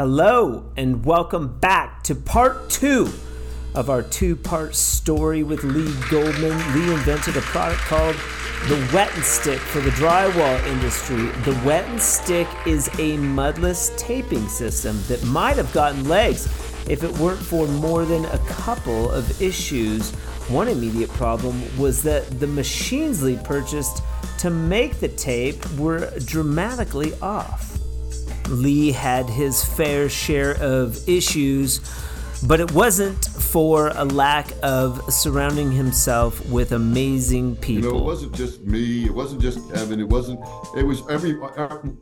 Hello, and welcome back to part two of our two part story with Lee Goldman. Lee invented a product called the Wet and Stick for the drywall industry. The Wet and Stick is a mudless taping system that might have gotten legs if it weren't for more than a couple of issues. One immediate problem was that the machines Lee purchased to make the tape were dramatically off. Lee had his fair share of issues, but it wasn't for a lack of surrounding himself with amazing people. You know, it wasn't just me. It wasn't just Evan. It wasn't. It was every.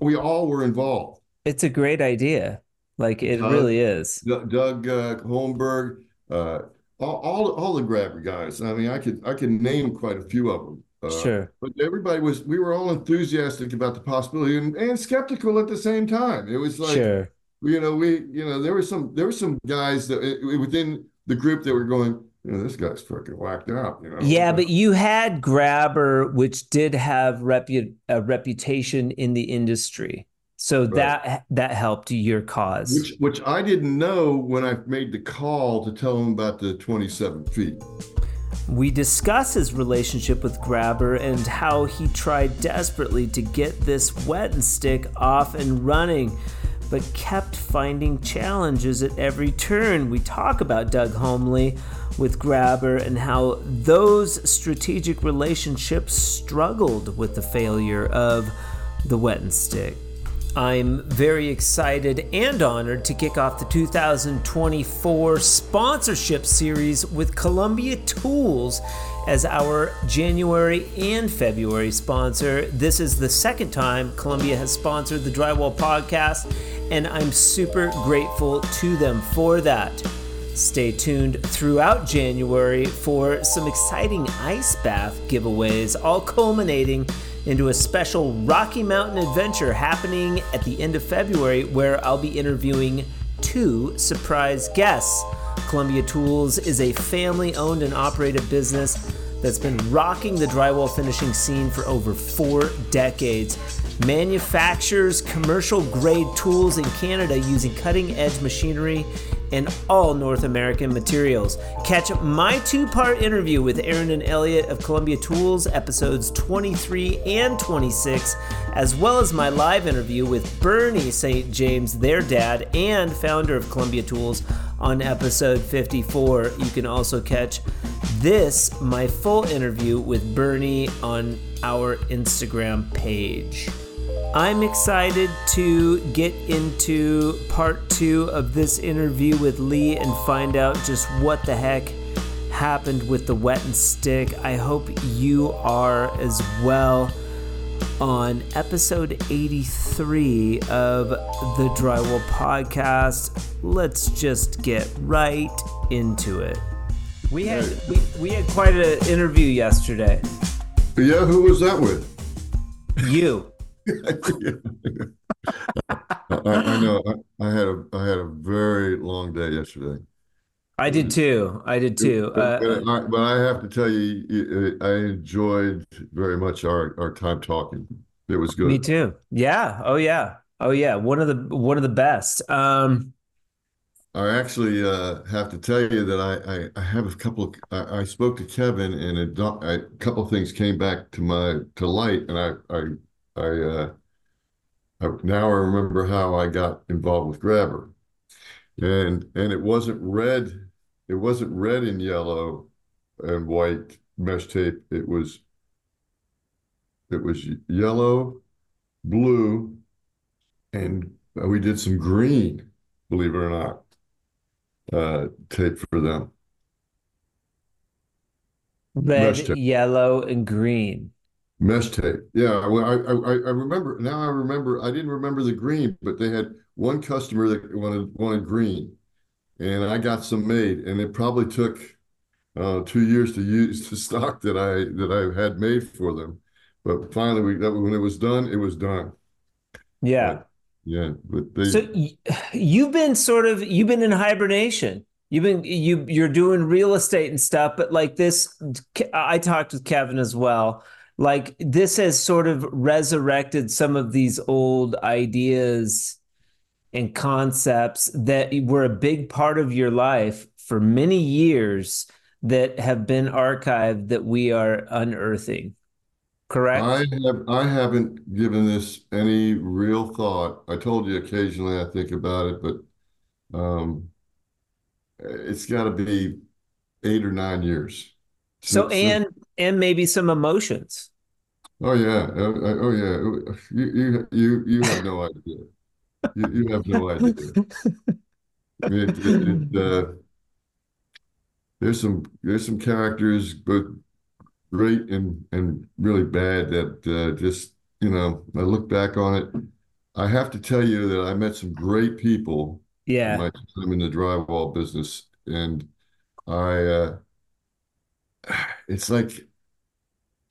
We all were involved. It's a great idea. Like it Doug- really is. Doug uh, Holmberg, uh, all, all all the grabber guys. I mean, I could I could name quite a few of them. Uh, Sure. But everybody was. We were all enthusiastic about the possibility and, and skeptical at the same time. It was like sure. you know we you know there were some there were some guys that within the group that were going. You know, this guy's fucking whacked out. You know. Yeah, but you had Grabber, which did have repu- a reputation in the industry. So Right. that that helped your cause. Which, which I didn't know when I made the call to tell him about the 27 feet. We discuss his relationship with Grabber and how he tried desperately to get this wet and stick off and running, but kept finding challenges at every turn. We talk about Doug Homley with Grabber and how those strategic relationships struggled with the failure of the wet and stick. I'm very excited and honored to kick off the 2024 sponsorship series with Columbia Tools as our January and February sponsor. This is the second time Columbia has sponsored the Drywall Podcast, and I'm super grateful to them for that. Stay tuned throughout January for some exciting ice bath giveaways, all culminating into a special Rocky Mountain adventure happening at the end of February where I'll be interviewing two surprise guests. Columbia Tools is a family owned and operated business that's been rocking the drywall finishing scene for over four decades. Manufactures commercial grade tools in Canada using cutting edge machinery and all North American materials. Catch my two part interview with Aaron and Elliot of Columbia Tools, episodes 23 and 26, as well as my live interview with Bernie St. James, their dad and founder of Columbia Tools, on episode 54. You can also catch this, my full interview with Bernie, on our Instagram page. I'm excited to get into part two of this interview with Lee and find out just what the heck happened with the wet and stick. I hope you are as well on episode 83 of the Drywall Podcast. Let's just get right into it. We had we, we had quite an interview yesterday. Yeah, who was that with? You. I, I know. I, I had a I had a very long day yesterday. I did too. I did too. But, Uh, but I, but I have to tell you, you- I enjoyed very much our, our time talking. It was good. Me too. Yeah. Oh yeah. Oh yeah. One of the one of the best. Um I actually uh, have to tell you that I, I, I have a couple of I, I spoke to Kevin and a, a couple of things came back to my to light and I I I, uh, I now I remember how I got involved with Grabber and and it wasn't red it wasn't red and yellow and white mesh tape it was it was yellow blue and we did some green believe it or not uh, tape for them. red, yellow, and green. Mesh tape. Yeah, well, I, I I remember now. I remember. I didn't remember the green, but they had one customer that wanted wanted green, and I got some made, and it probably took uh, two years to use the stock that I that I had made for them. But finally, we that when it was done, it was done. Yeah. Yeah, but they So you've been sort of you've been in hibernation. You've been you you're doing real estate and stuff, but like this, I talked with Kevin as well. Like this has sort of resurrected some of these old ideas and concepts that were a big part of your life for many years that have been archived that we are unearthing. Correct? I have I haven't given this any real thought. I told you occasionally I think about it, but um, it's got to be eight or nine years. So and and maybe some emotions. Oh yeah, oh, oh yeah. You you you you have no idea. You, you have no idea. It, it, it, uh, there's some there's some characters, but great and and really bad that uh, just you know I look back on it. I have to tell you that I met some great people. Yeah, in my time in the drywall business, and I uh, it's like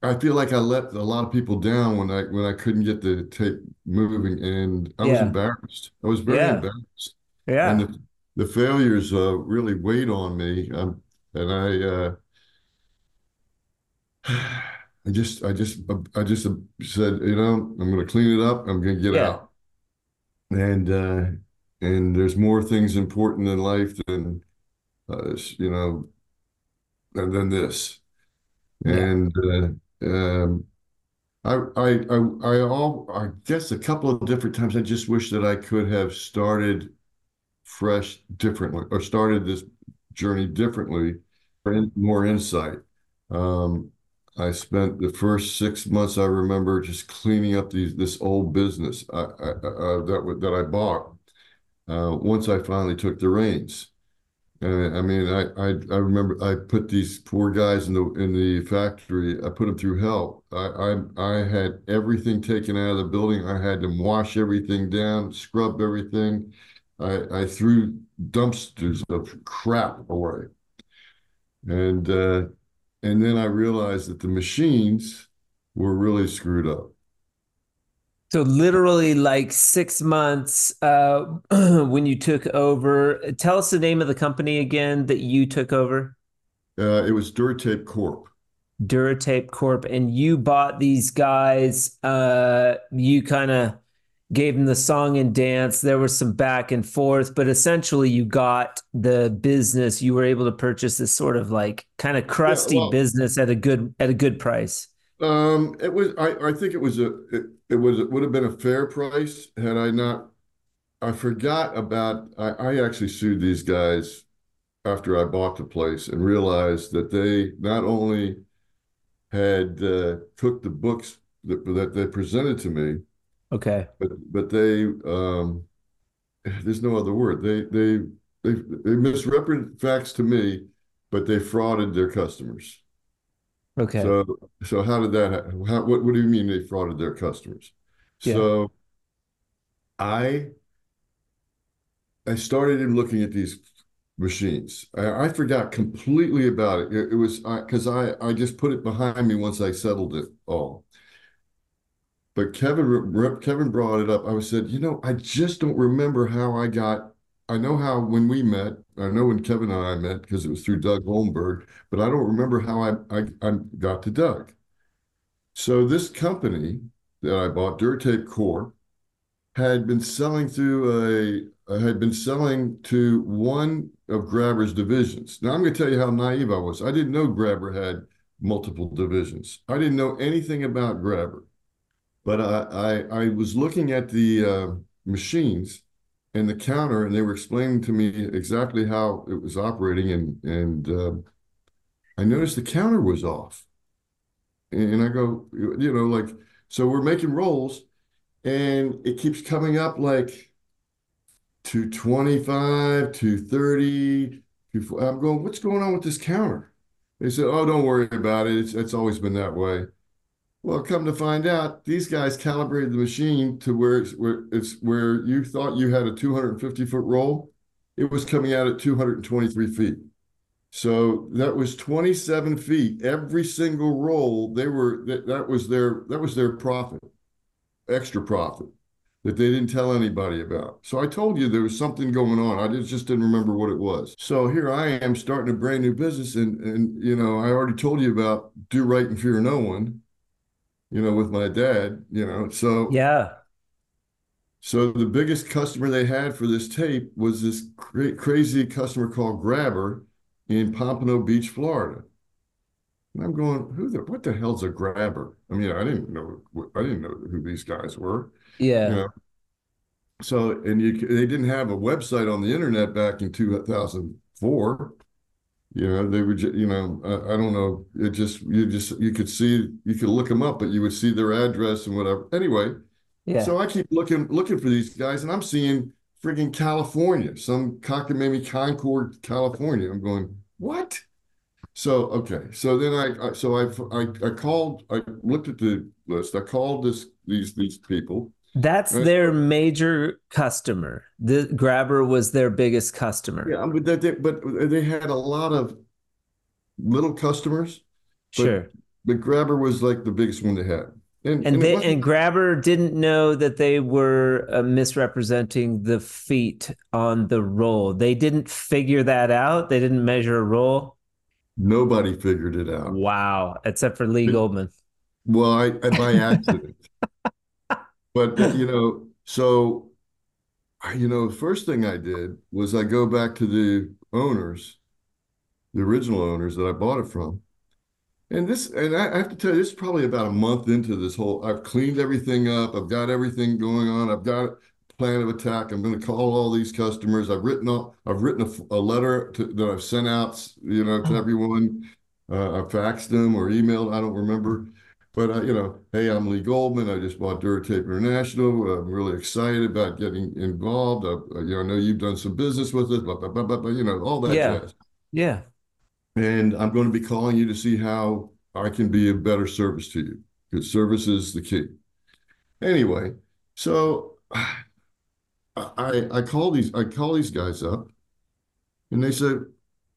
I feel like I let a lot of people down when I when I couldn't get the tape moving, and I was embarrassed. I was very yeah. embarrassed. Yeah, and the, the failures uh, really weighed on me, um, and I. Uh, I just, I just, I just said, you know, I'm going to clean it up. I'm going to get yeah. out. And, uh, and there's more things important in life than, uh, you know, than, than this. Yeah. And, uh, um, I, I, I, I, all, I guess a couple of different times, I just wish that I could have started fresh differently or started this journey differently, for more insight. Um, I spent the first six months I remember just cleaning up these this old business I, I, uh, that that I bought. Uh, once I finally took the reins, and I mean, I, I I remember I put these poor guys in the in the factory. I put them through hell. I I, I had everything taken out of the building. I had them wash everything down, scrub everything. I I threw dumpsters of crap away, and. Uh, and then I realized that the machines were really screwed up. So literally like six months uh, when you took over. Tell us the name of the company again that you took over. Uh, it was Duratape Corp. Duratape Corp. And you bought these guys. Uh, you kind of gave them the song and dance. There was some back and forth, but essentially you got the business. You were able to purchase this sort of like kind of crusty yeah, well, business at a good at a good price. Um, it was. I, I think it was a. It, it was. It would have been a fair price had I not. I forgot about. I, I actually sued these guys after I bought the place and realized that they not only had uh, took the books that, that they presented to me Okay. But but they um, there's no other word. They they they they misrepresented facts to me, but they frauded their customers. Okay. So so how did that happen? How, what what do you mean they frauded their customers? Yeah. So I I started in looking at these machines. I, I forgot completely about it. It, it was because I, I I just put it behind me once I settled it all. But Kevin Kevin brought it up. I said, you know, I just don't remember how I got. I know how when we met. I know when Kevin and I met because it was through Doug Holmberg, but I don't remember how I, I, I got to Doug. So this company that I bought, Duratape Corp, had been selling through a uh, had been selling to one of Grabber's divisions. Now I'm going to tell you how naive I was. I didn't know Grabber had multiple divisions. I didn't know anything about Grabber. But I, I, I was looking at the uh, machines and the counter, and they were explaining to me exactly how it was operating, and and uh, I noticed the counter was off. And I go, you know, like so we're making rolls, and it keeps coming up like to twenty five, 225, 230, I'm going, what's going on with this counter? They said, oh, don't worry about it. It's, it's always been that way. Well, come to find out, these guys calibrated the machine to where it's where it's where you thought you had a 250 foot roll, it was coming out at 223 feet. So that was 27 feet every single roll. They were that, that was their that was their profit, extra profit that they didn't tell anybody about. So I told you there was something going on. I just didn't remember what it was. So here I am starting a brand new business, and and you know I already told you about do right and fear no one you know, with my dad, you know. So yeah. So the biggest customer they had for this tape was this cra crazy customer called Grabber in Pompano Beach, Florida. And I'm going, who the what the hell's a grabber? I mean, I didn't know I didn't know who these guys were. Yeah. You know? So and you they didn't have a website on the internet back in 2004. You know, they would, you know, I, I don't know. It just you just you could see you could look them up, but you would see their address and whatever. Anyway, Yeah. so I keep looking looking for these guys, and I'm seeing friggin' California, some cockamamie Concord, California. I'm going, what? So okay, so then I, I so I, I I called, I looked at the list. I called this these these people. That's their major customer. The Grabber was their biggest customer. Yeah, but that they, but they had a lot of little customers, but- Sure. but Grabber was like the biggest one they had. And And it they and Grabber didn't know that they were uh, misrepresenting the feet on the roll. They didn't figure that out. They didn't measure a roll. nobody figured it out. Wow, except for Lee It- Goldman. Well, I, I by accident. But you know, so you know, first thing I did was I go back to the owners, the original owners that I bought it from. And this, and I, I have to tell you, this is probably about a month into this whole. I've cleaned everything up. I've got everything going on. I've got a plan of attack. I'm going to call all these customers. I've written all, I've written a, a letter to, that I've sent out, you know, to everyone. Uh, I faxed them or emailed. I don't remember. But uh, you know, hey, I'm Lee Goldman. I just bought Dura Tape International. I'm really excited about getting involved. Uh, you know, I know you've done some business with us. Blah blah blah blah. blah you know, all that Yeah. jazz. Yeah. And I'm going to be calling you to see how I can be of better service to you. Because service is the key. Anyway, so I I call these I call these guys up, and they said,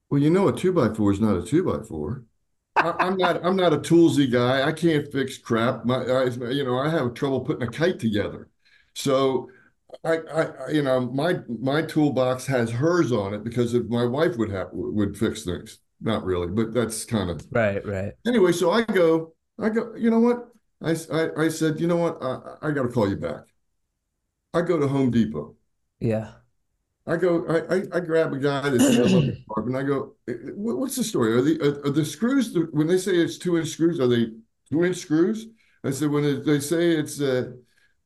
"Well, you know, a two by four is not a two by four. I, I'm not I'm not a toolsy guy. I can't fix crap. My I, you know I have trouble putting a kite together. So I, I I- you know my my toolbox has hers on it because if my wife would have would fix things. Not really, but that's kind of Right. Right. anyway. So I go I go. You know what? I I, I said you know what I I got to call you back. I go to Home Depot. Yeah. I go, I, I, I grab a guy that's in the lumber department. I go, "Eh, eh, what- what's the story? Are the are, are the screws the, when they say it's two inch screws? Are they two inch screws? I said when they say it's a,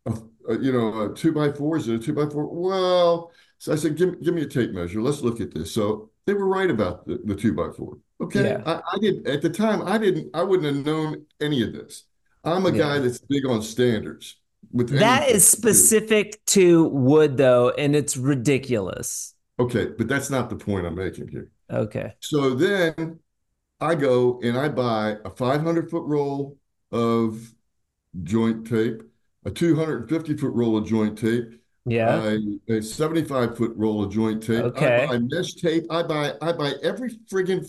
a, a you know a two by four, is it a two by four? Well, so I said, give give me a tape measure. Let's look at this. So they were right about the, the two by four. Okay, Yeah. I, I did at the time. I didn't. I wouldn't have known any of this. I'm a Yeah. guy that's big on standards. With That is specific to wood, though, and it's ridiculous. Okay, but that's not the point I'm making here. Okay. So then I go and I buy a 500 foot roll of joint tape, a 250 foot roll of joint tape, Yeah. a, a 75 foot roll of joint tape. Okay. I buy mesh tape. I buy I buy every friggin'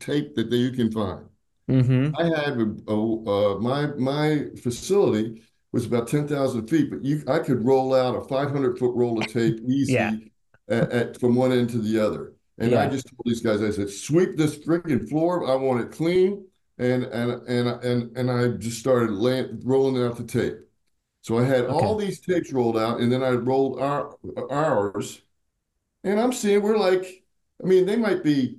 tape that you can find. Mm-hmm. I had a, a, uh, my my facility was about 10,000 feet, but you I could roll out a 500 foot roll of tape easy Yeah. at, at, from one end to the other. And I just told these guys, I said, sweep this friggin' floor. I want it clean. And and and and and I just started laying, rolling out the tape. So I had all these tapes rolled out, and then I rolled our ours. And I'm seeing we're like, I mean, they might be,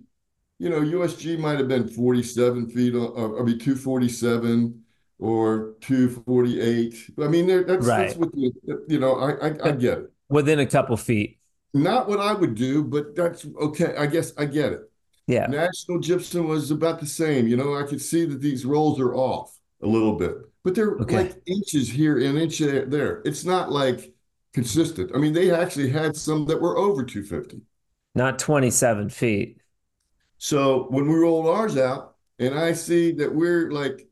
you know, USG might have been 47 feet, uh, I mean, 247 or 248. I mean, that's that's what the, you know, I, I I get it. Within a couple feet. Not what I would do, but that's okay. I guess I get it. Yeah. National Gypsum was about the same. You know, I could see that these rolls are off a little bit, but they're Okay. like inches here and inch there. It's not like consistent. I mean, they actually had some that were over 250. Not 27 feet. So when we rolled ours out, and I see that we're like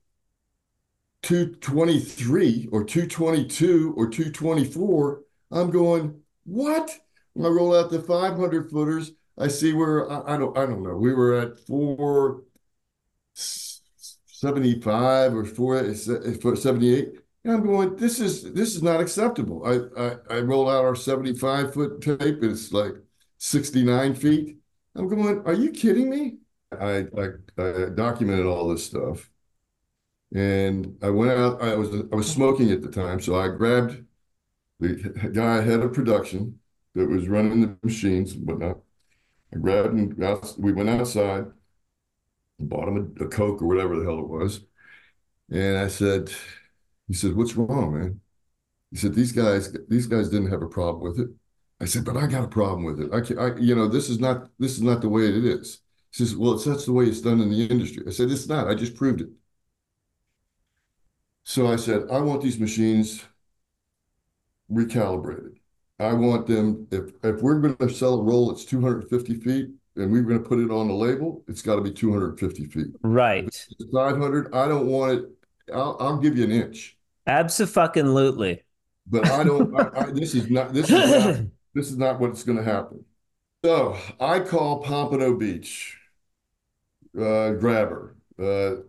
223 or 222 or 224, I'm going, what? When I roll out the 500 footers, I see we're, I, I don't, I don't know, we were at 475 or 478. And I'm going, this is this is not acceptable. I, I, I roll out our 75 foot tape, it's like 69 feet. I'm going, are you kidding me? I, I, I documented all this stuff. And I went out, I was I was smoking at the time, so I grabbed the guy head of production that was running the machines and whatnot. I grabbed him. We went outside, bought him a, a Coke or whatever the hell it was, and I said, he said, "What's wrong, man?" He said, "These guys, these guys didn't have a problem with it." I said, "But I got a problem with it. I, can, I you know, this is not this is not the way it is." He says, "Well, it's that's the way it's done in the industry." I said, "It's not. I just proved it." So I said, "I want these machines recalibrated. I want them, if, if we're going to sell a roll that's 250 feet and we're going to put it on the label, it's got to be 250 feet. Right. 500, I don't want it. I'll, I'll give you an inch. Absolutely. But I don't, I, I, this is not, this is not, this is not what's going to happen. So I call Pompano Beach, uh, grabber, uh,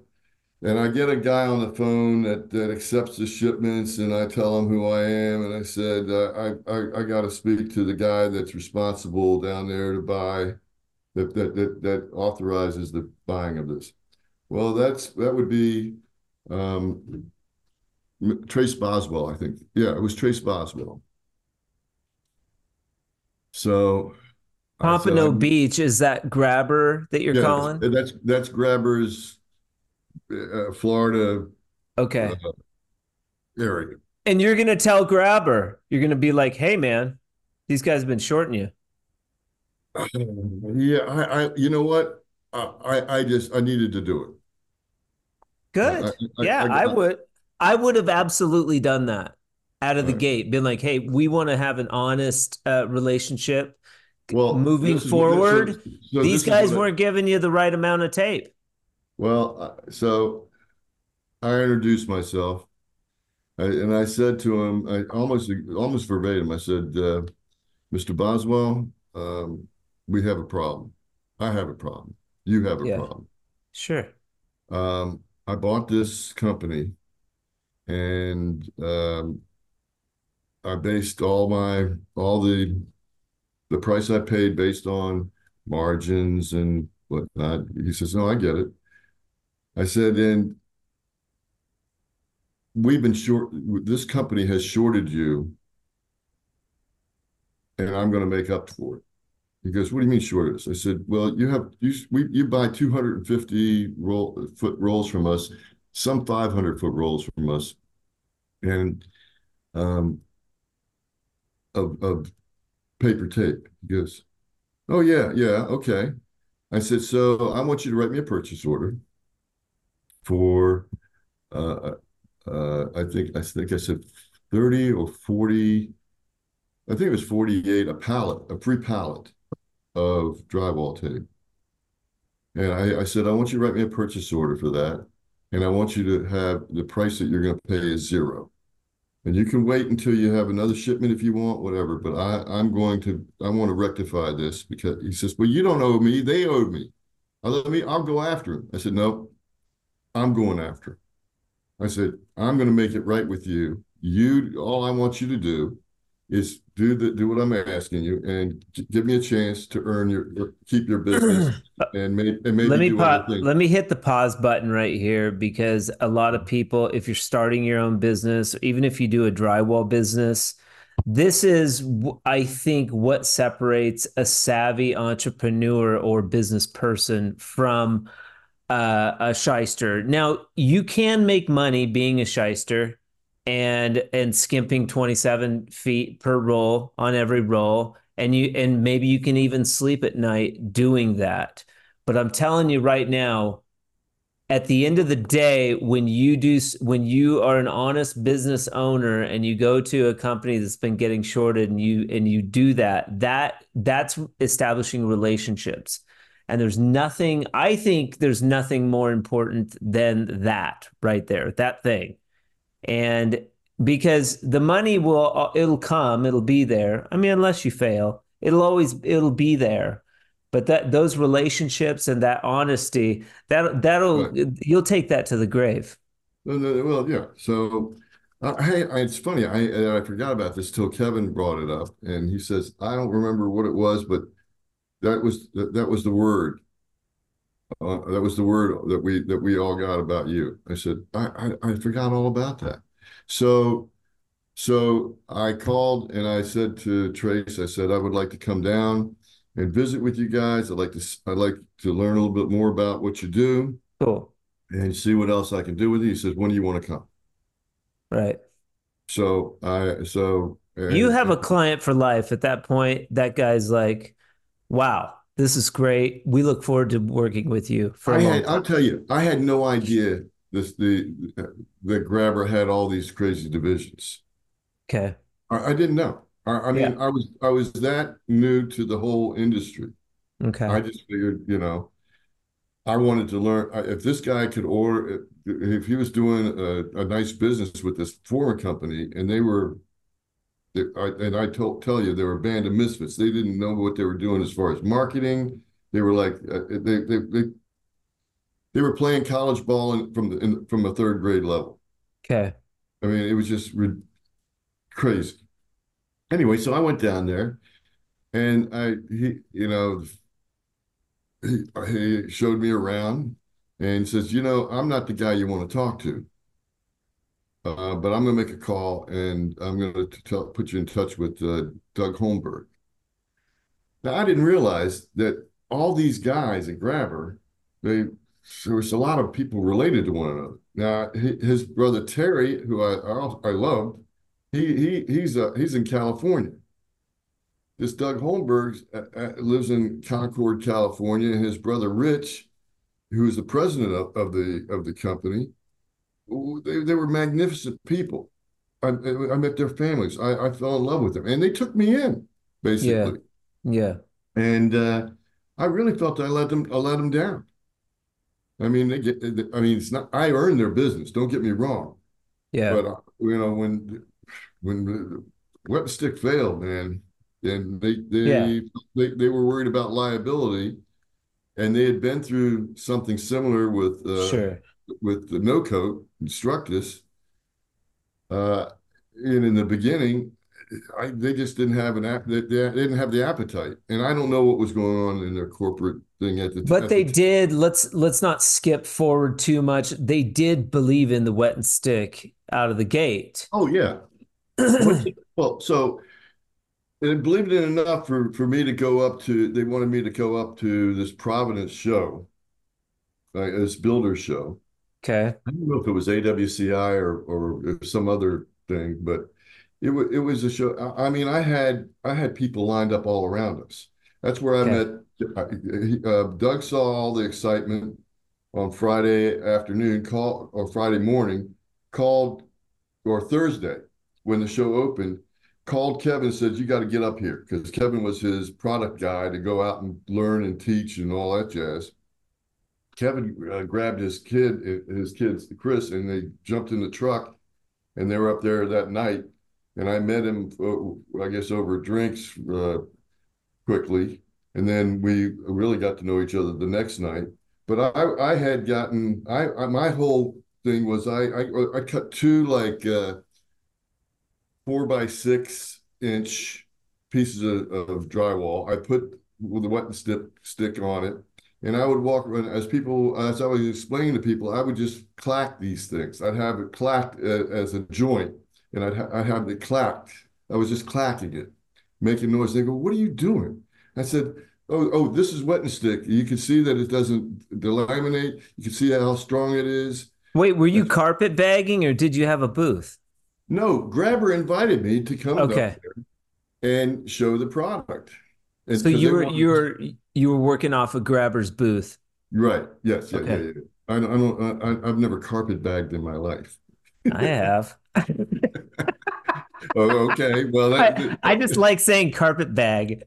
and I get a guy on the phone that, that accepts the shipments, and I tell him who I am, and I said uh, I I, I got to speak to the guy that's responsible down there to buy that that that that authorizes the buying of this. Well, that's that would be um, Trace Boswell, I think. Yeah, it was Trace Boswell. So Pompano said, Beach is that grabber that you're yeah, calling? That's that's grabbers uh, Florida okay uh, area. And you're gonna tell Grabber, you're gonna be like, "Hey, man, these guys have been shorting you." Yeah, I, I you know what, I, I just I needed to do it. Good. I, I, yeah, I, would. I would have absolutely done that out of the right. gate. Been like, "Hey, we want to have an honest uh, relationship." Well, moving forward, so, so these guys weren't giving you the right amount of tape. Well, so I introduced myself, I, and I said to him, I almost almost verbatim, I said, uh, "Mr. Boswell, um, we have a problem. I have a problem. You have a yeah. problem. Sure. Um, I bought this company, and um, I based all my all the the price I paid based on margins and whatnot." He says, "No, I get it." I said, and we've been short, this company has shorted you, and I'm going to make up for it. He goes, what do you mean shorted us? I said, well, you have, you, we, you buy 250 roll, foot rolls from us, some 500 foot rolls from us, and um, of, of paper tape. He goes, oh, yeah, yeah, okay. I said, so I want you to write me a purchase order for uh, uh, I think I think I said 30 or 40, I think it was 48, a pallet, a free pallet of drywall tape. And I, I said, I want you to write me a purchase order for that. And I want you to have the price that you're going to pay is zero. And you can wait until you have another shipment if you want, whatever. But I, I'm going to, I want to rectify this because he says, well, you don't owe me. They owed me. I'll let me, I'll go after him. I said, no, I'm going after. I said, I'm going to make it right with you. You, all I want you to do is do the do what I'm asking you, and give me a chance to earn your keep your business, and, may, and maybe let me pa- let me hit the pause button right here because a lot of people, if you're starting your own business, even if you do a drywall business, this is I think what separates a savvy entrepreneur or business person from uh, a shyster. Now you can make money being a shyster and and skimping 27 feet per roll on every roll and you and maybe you can even sleep at night doing that but i'm telling you right now at the end of the day when you do when you are an honest business owner and you go to a company that's been getting shorted and you and you do that that that's establishing relationships and there's nothing, I think there's nothing more important than that right there, that thing. And because the money will, it'll come, it'll be there. I mean, unless you fail, it'll always, it'll be there. But that those relationships and that honesty, that that'll right. you'll take that to the grave. Well, yeah. So, uh, hey, it's funny. I I forgot about this till Kevin brought it up, and he says I don't remember what it was, but that was that, that was the word. Uh, that was the word that we that we all got about you. I said I, I I forgot all about that. So So I called and I said to Trace, I said, I would like to come down and visit with you guys. I'd like to I'd like to learn a little bit more about what you do. Cool. And see what else I can do with you. He says, when do you want to come? Right. So I so you have a client for life at that point. That guy's like, wow, this is great. We look forward to working with you for I had, I'll tell you, I had no idea this the the grabber had all these crazy divisions. Okay. I, I didn't know. I, I mean, yeah. I was I was that new to the whole industry. Okay. I just figured, you know, I wanted to learn if this guy could order if he was doing a, a nice business with this former company and they were and I told, tell you they were a band of misfits. They didn't know what they were doing as far as marketing. They were like uh, they they they, they were playing college ball in, from the in, from a third grade level. Okay. I mean, it was just re- crazy. Anyway, so I went down there, and I he you know he, he showed me around and says, you know, I'm not the guy you want to talk to. Uh, but I'm going to make a call and I'm going to put you in touch with uh, Doug Holmberg. Now, I didn't realize that all these guys at Grabber, they there was a lot of people related to one another. Now, his brother Terry, who I I, I loved, he he he's uh, he's in California. This Doug Holmberg uh, uh, lives in Concord, California, and his brother Rich, who's the president of, of the of the company, they, they were magnificent people. I, I met their families. I, I fell in love with them, and they took me in, basically. Yeah. yeah. And uh, I really felt I let them I let them down. I mean, they get. I mean, it's not. I earned their business. Don't get me wrong. Yeah. But uh, you know, when when wet stick failed, man, and they they, yeah. they they were worried about liability, and they had been through something similar with uh, sure with the no coat Structus, uh, and in the beginning, I, they just didn't have an app. They, they didn't have the appetite, and I don't know what was going on in their corporate thing at the. Time but at they the did. Let's let's not skip forward too much. They did believe in the wet and stick out of the gate. Oh yeah. well, so and believed it enough for for me to go up to. They wanted me to go up to this Providence show, uh, this builder show Okay. I don't know if it was AWCI or or some other thing, but it was it was a show. I mean, I had I had people lined up all around us. That's where I okay. met. Uh, Doug saw all the excitement on Friday afternoon, call or Friday morning, called or Thursday when the show opened, called Kevin said, You got to get up here because Kevin was his product guy to go out and learn and teach and all that jazz. Kevin uh, grabbed his kid, his kids, Chris, and they jumped in the truck, and they were up there that night. And I met him, uh, I guess, over drinks uh, quickly, and then we really got to know each other the next night. But I, I had gotten, I, I my whole thing was I, I, I cut two like uh, four by six inch pieces of, of drywall. I put a wet and stick stick on it and I would walk around as people as I was explaining to people, I would just clack these things. I'd have it clacked uh, as a joint, and I'd ha- I'd have it clacked. I was just clacking it, making noise. They go, "What are you doing?" I said, "Oh, oh, this is wet and stick. You can see that it doesn't delaminate. You can see how strong it is." Wait, were you carpet bagging, or did you have a booth? No, Grabber invited me to come okay. and show the product. And so you were you were you were working off of Grabber's booth. Right. Yes. Yeah. Okay. Yeah, yeah. I, I don't. I, I've never carpet bagged in my life. I have. oh, okay. Well, that, I, I, just like saying carpet bag.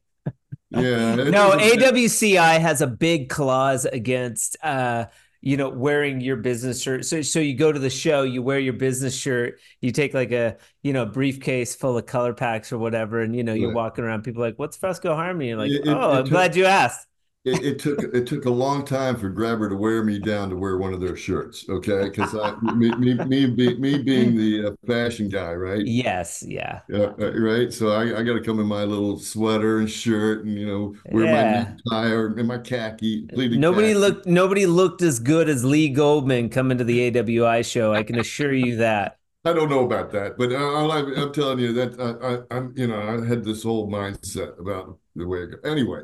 Yeah. No, AWCI has a big clause against uh, you know, wearing your business shirt. So, so you go to the show, you wear your business shirt, you take like a, you know, briefcase full of color packs or whatever, and you know, you're walking around. People like, "What's Fresco Harmony?" Like, it, "Oh, it, I'm took, glad you asked." It, it, took it took a long time for Grabber to wear me down to wear one of their shirts. Okay, because I me me me, be, me being the uh, fashion guy, right? Yes, yeah, yeah, uh, right. So I, I got to come in my little sweater and shirt, and you know, wear yeah. my tie or and my khaki. Nobody khaki. looked nobody looked as good as Lee Goldman coming to the AWI show. I can assure you that. I don't know about that, but I, am telling you that I, am you know, I had this whole mindset about the way it goes. Anyway,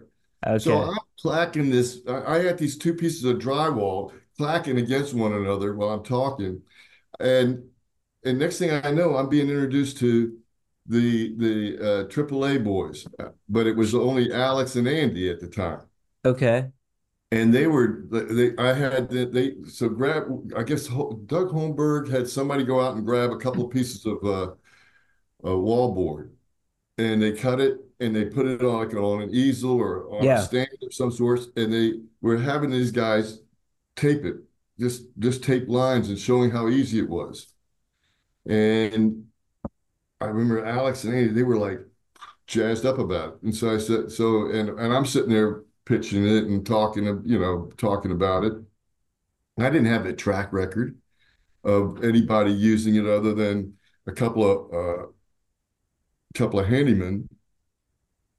okay. so I'm clacking this. I, I had these two pieces of drywall clacking against one another while I'm talking, and and next thing I know, I'm being introduced to the the uh, AAA boys, but it was only Alex and Andy at the time. Okay and they were they I had they so grab I guess Doug Holmberg had somebody go out and grab a couple of pieces of uh, a wallboard, and they cut it and they put it on like on an easel or on yeah. a stand of some sort, and they were having these guys tape it, just just tape lines and showing how easy it was, and I remember Alex and Andy they were like jazzed up about it, and so I said so and and I'm sitting there pitching it and talking, you know, talking about it. I didn't have a track record of anybody using it other than a couple of uh, couple of handymen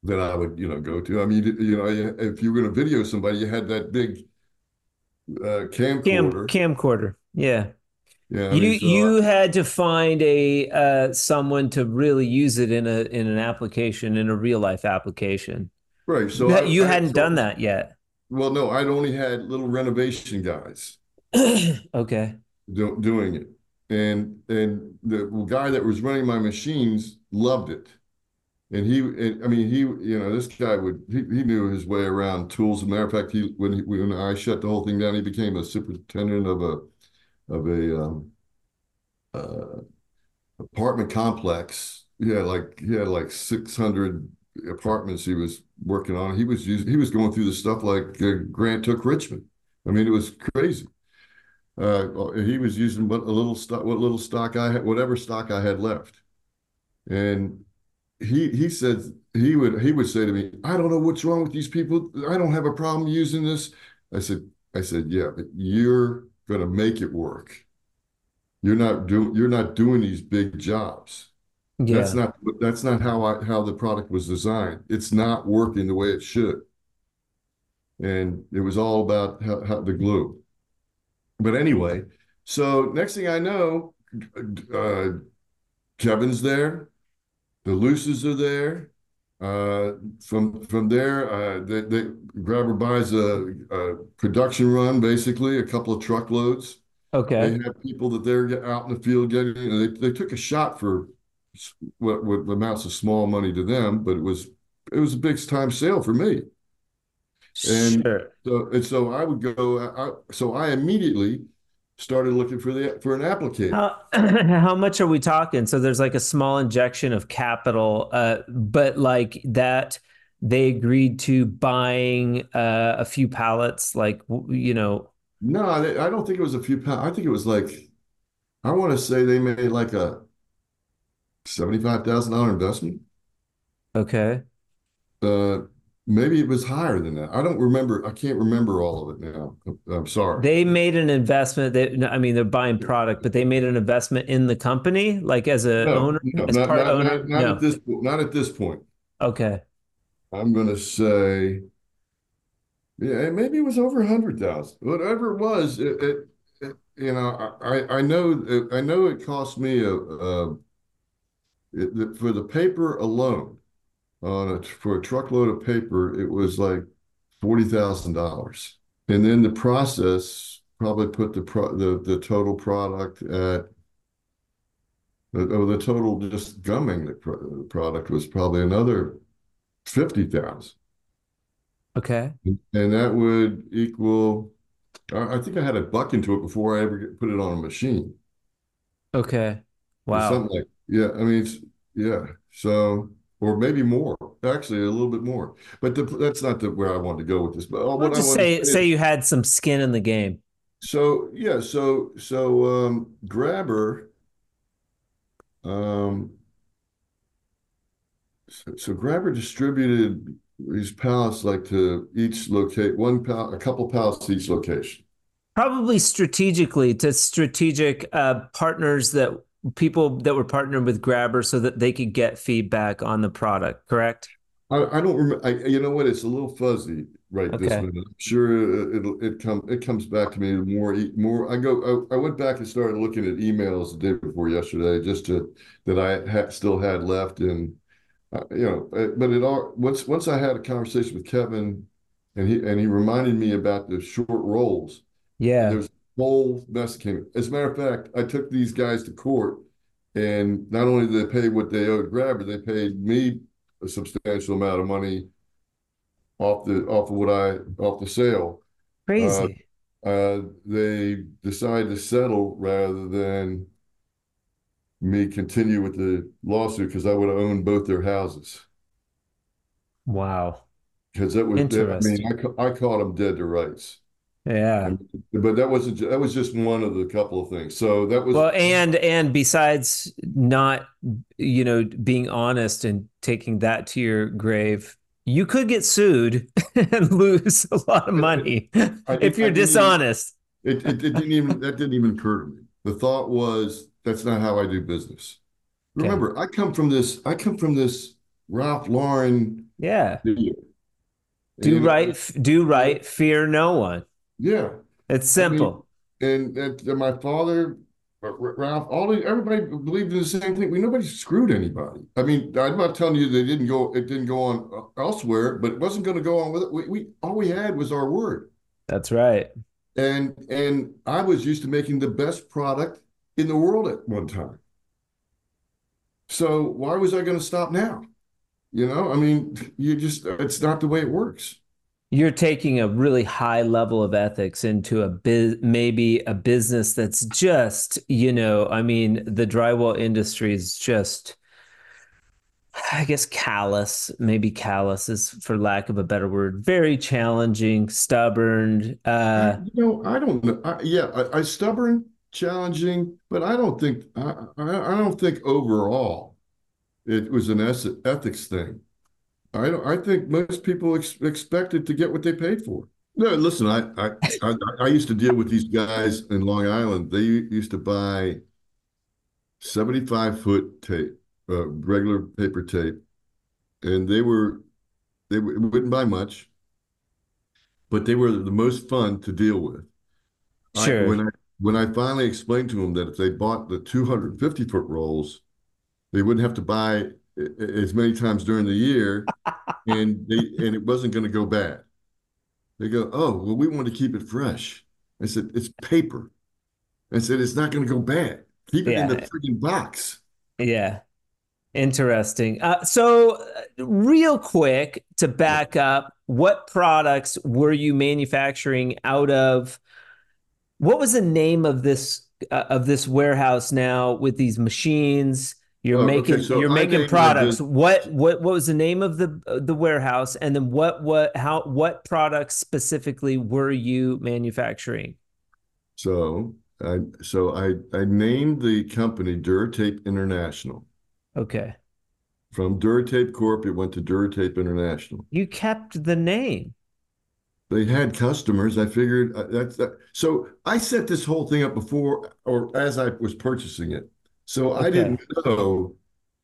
that I would, you know, go to. I mean, you know, if you were going to video somebody, you had that big uh, camcorder. Cam, camcorder, yeah. Yeah, you mean, so you I, had to find a uh, someone to really use it in a in an application in a real life application. Right. So you, I, you hadn't so, done that yet. Well, no, I'd only had little renovation guys. okay. Do, doing it, and and the guy that was running my machines loved it, and he, and, I mean, he, you know, this guy would he, he knew his way around tools. As a matter of fact, he when he, when I shut the whole thing down, he became a superintendent of a of a um, uh, apartment complex. Yeah, like he had like six hundred apartments he was working on. He was using, he was going through the stuff like uh, Grant took Richmond. I mean, it was crazy. Uh, he was using what a little stock, what little stock I had, whatever stock I had left, and he he said he would he would say to me, "I don't know what's wrong with these people. I don't have a problem using this." I said, "I said, yeah, but you're going to make it work. You're not doing you're not doing these big jobs." Yeah. That's not that's not how I how the product was designed. It's not working the way it should. And it was all about how, how the glue. But anyway, so next thing I know, uh, Kevin's there, the Luces are there. Uh, from from there, uh, they, they, Grabber buys a, a, production run, basically a couple of truckloads. Okay. They have people that they're out in the field getting. They they took a shot for what, what amounts of small money to them, but it was it was a big time sale for me. And sure. so and so I would go. I, so I immediately started looking for the for an applicator. How, how much are we talking? So there's like a small injection of capital, uh, but like that they agreed to buying uh, a few pallets, like you know. No, I, don't think it was a few pallets. I think it was like I want to say they made like a seventy-five thousand dollar investment. Okay. Uh, maybe it was higher than that. I don't remember. I can't remember all of it now. I'm sorry. They made an investment. That I mean, they're buying product, but they made an investment in the company, like as a no, owner, no, as not, part not, owner. Not, not no. at this. Not at this point. Okay. I'm going to say, yeah, maybe it was over a hundred thousand. Whatever it was, it, it, it, you know, I I know I know it cost me a, a it, for the paper alone, on a, for a truckload of paper, it was like forty thousand dollars, and then the process probably put the pro, the the total product at oh, the total just gumming the, pro, the product was probably another fifty thousand. Okay, and that would equal. I think I had a buck into it before I ever put it on a machine. Okay. Wow. Something like yeah, I mean, yeah. So, or maybe more. Actually, a little bit more. But the, that's not the, where I want to go with this. But uh, what just say say, say you had some skin in the game. So yeah, so so um, Grabber, um, so, so Grabber distributed these pallets like to each locate one pallet, a couple pallets to each location. Probably strategically to strategic uh, partners that people that were partnered with Grabber so that they could get feedback on the product, correct? I, I don't remember. I, you know what? It's a little fuzzy right this Okay. minute. I'm sure it'll it come it comes back to me more more. I go. I, I went back and started looking at emails the day before yesterday, just to that I had still had left, and uh, you know. uh, But it all once once I had a conversation with Kevin, and he and he reminded me about the short rolls. Yeah. There's whole mess came. As a matter of fact, I took these guys to court, and not only did they pay what they owed Grabber, they paid me a substantial amount of money off the off of what I off the sale. Crazy. Uh, they decided to settle rather than me continue with the lawsuit because I would have owned both their houses. Wow. Because that was, I mean. I, I caught them dead to rights. Yeah. But that wasn't that was just one of the couple of things. So that was Well, and and besides not, you know, being honest and taking that to your grave, you could get sued and lose a lot of money I if you're didn't even- dishonest. It, it, it didn't even that didn't even occur to me. The thought was that's not how I do business. Okay. Remember, I come from this. I come from this Ralph Lauren Yeah. deal. Do And- right, do right, fear no one. Yeah, It's I mean, simple. and, and, my father, Ralph, all everybody believed in the same thing. We nobody screwed anybody. I mean, I'm not telling you they didn't go. It didn't go on uh, elsewhere, but it wasn't going to go on with it. We, we all we had was our word. That's right. And and I was used to making the best product in the world at one time. So why was I going to stop now? You know, I mean, you just it's not the way it works. You're taking a really high level of ethics into a biz, maybe a business that's just, you know, I mean, the drywall industry is just, I guess, callous. Maybe callous is, for lack of a better word, very challenging, stubborn. Uh, You know, I don't know. I, yeah, I, I stubborn, challenging, but I don't think I, I I don't think overall it was an ethics thing. I don't. I think most people ex expected to get what they paid for. No, listen, I, I I I used to deal with these guys in Long Island. They used to buy 75 foot tape, uh, regular paper tape, and they were they wouldn't buy much, but they were the most fun to deal with. I, Sure. when I when I finally explained to them that if they bought the 250 foot rolls, they wouldn't have to buy as many times during the year, and they and it wasn't going to go bad. They go, oh well, we want to keep it fresh. I said it's paper. I said it's not going to go bad. Keep it in the freaking box. Yeah. Interesting. Uh, so, uh, real quick to back up, what products were you manufacturing out of? What was the name of this uh, of this warehouse now with these machines? You're Oh, okay, making so you're making products. What what what was the name of the uh, the warehouse? And then what what how what products specifically were you manufacturing? So I so I I named the company Duratape International. Okay. From Duratape Corp, it went to Duratape International. You kept the name. They had customers. I figured uh, that's that. So I set this whole thing up before or as I was purchasing it. So I didn't know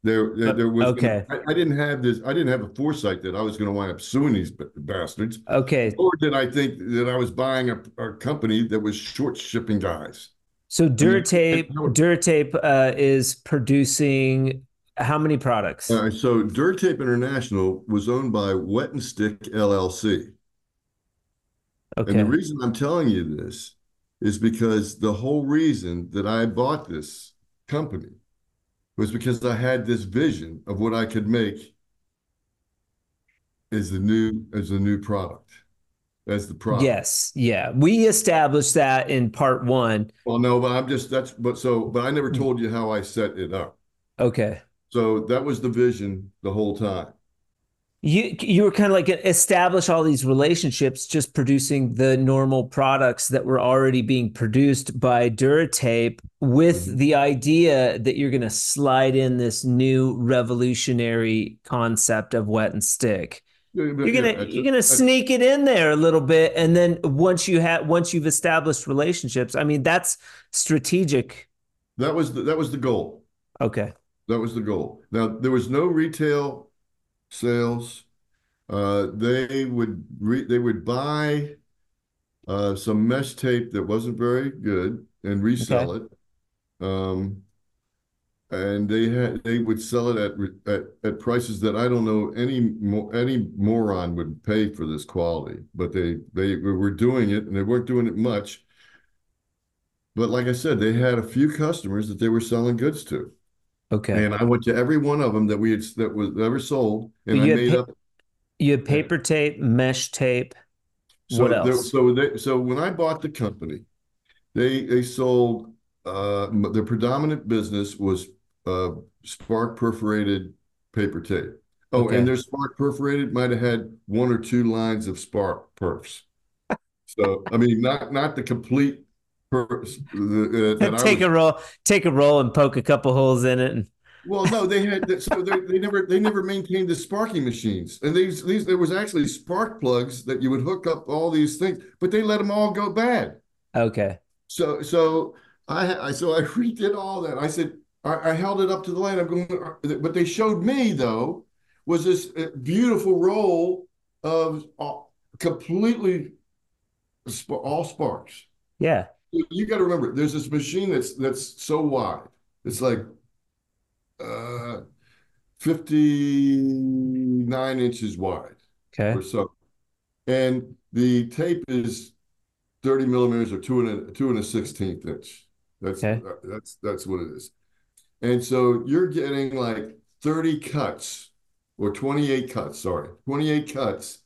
there there, there was Okay. I, I didn't have this. I didn't have a foresight that I was going to wind up suing these b- bastards. Okay. Or did I think that I was buying a, a company that was short shipping guys? So Duratape, I Duratape uh, is producing how many products? Uh, so Duratape International was owned by Wet and Stick LLC. Okay. And the reason I'm telling you this is because the whole reason that I bought this company was because I had this vision of what I could make as the new as a new product, as the product. Yes. Yeah. We established that in part one. Well, no, but I'm just that's but so but I never Hmm. told you how I set it up. Okay. So that was the vision the whole time. You you were kind of like establish all these relationships, just producing the normal products that were already being produced by Duratape, with Mhm. the idea that you're going to slide in this new revolutionary concept of wet and stick. You're gonna you're gonna sneak it in there a little bit, and then once you have once you've established relationships, I mean that's strategic. that was the, that was the goal. Okay. That was the goal. Now, there was no retail sales. Uh, they would re- they would buy uh, some mesh tape that wasn't very good and resell Okay. it. Um, and they had they would sell it at at at prices that I don't know any mo any moron would pay for this quality, but they they were doing it and they weren't doing it much. But like I said, they had a few customers that they were selling goods to. Okay. And I went to every one of them that we had that was ever sold, and I made pa- up. You had paper tape, mesh tape. So What there, else? so they, so when I bought the company, they they sold uh the predominant business was uh spark perforated paper tape. Oh, Okay. and their spark perforated might have had one or two lines of spark perfs. So I mean, not not the complete uh, that take was a roll, take a roll and poke a couple holes in it. And Well, no, they had. So they, they never they never maintained the sparking machines, and these these there was actually spark plugs that you would hook up all these things, but they let them all go bad. okay. So so I I so I redid all that. I said I, I held it up to the light. I'm going, what they showed me though was this uh, beautiful roll of all, completely sp- all sparks. Yeah. You got to remember, there's this machine that's that's so wide. It's like uh 59 inches wide Okay. or so. And the tape is 30 millimeters or two and a two and a sixteenth inch. That's Okay. that's that's what it is. And so you're getting like 30 cuts or 28 cuts, sorry, 28 cuts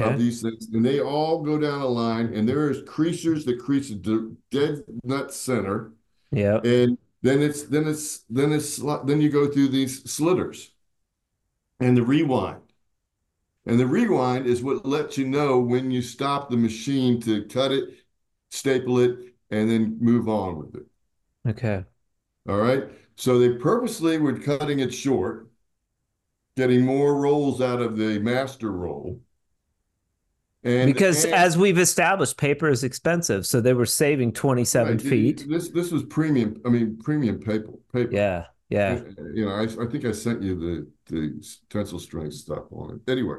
of these things, and they all go down a line, and there is creasers that crease the dead nut center, Yeah. and then it's then it's then it's then you go through these slitters and the rewind. And the rewind is what lets you know when you stop the machine to cut it, staple it, and then move on with it. Okay. All right. So they purposely were cutting it short, getting more rolls out of the master roll. And Because and- as we've established, paper is expensive, so they were saving 27 Right, feet. This this was premium. I mean, premium paper. Paper. Yeah. Yeah. You know, I, I think I sent you the the tensile strength stuff on it. Anyway,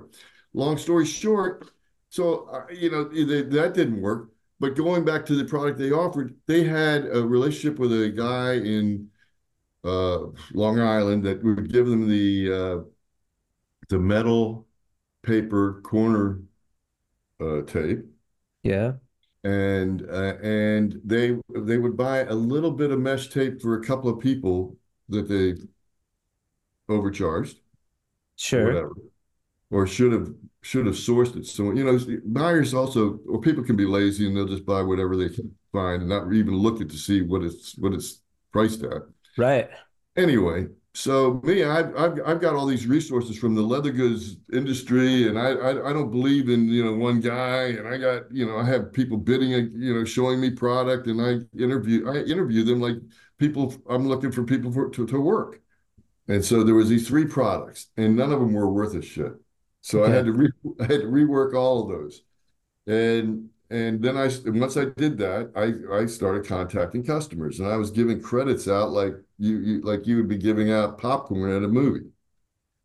long story short, so uh, you know they, that didn't work. But going back to the product they offered, they had a relationship with a guy in uh, Long Island that would give them the uh, the metal paper corner uh, tape Yeah. and uh, and they they would buy a little bit of mesh tape for a couple of people that they overcharged or Sure. whatever, or should have should have sourced it. So you know, buyers also or people can be lazy and they'll just buy whatever they can find and not even look at to see what it's what it's priced at. Right. Anyway, so me, I've, I've I've got all these resources from the leather goods industry, and I, I I don't believe in you know one guy, and I got you know I have people bidding, uh, you know, showing me product, and I interview I interview them like people. I'm looking for people for to, to work, and so there was these three products, and none of them were worth a shit. So I had to re, I had to rework all of those, and and then I once I did that, I I started contacting customers, and I was giving credits out like you, you like you would be giving out popcorn at a movie.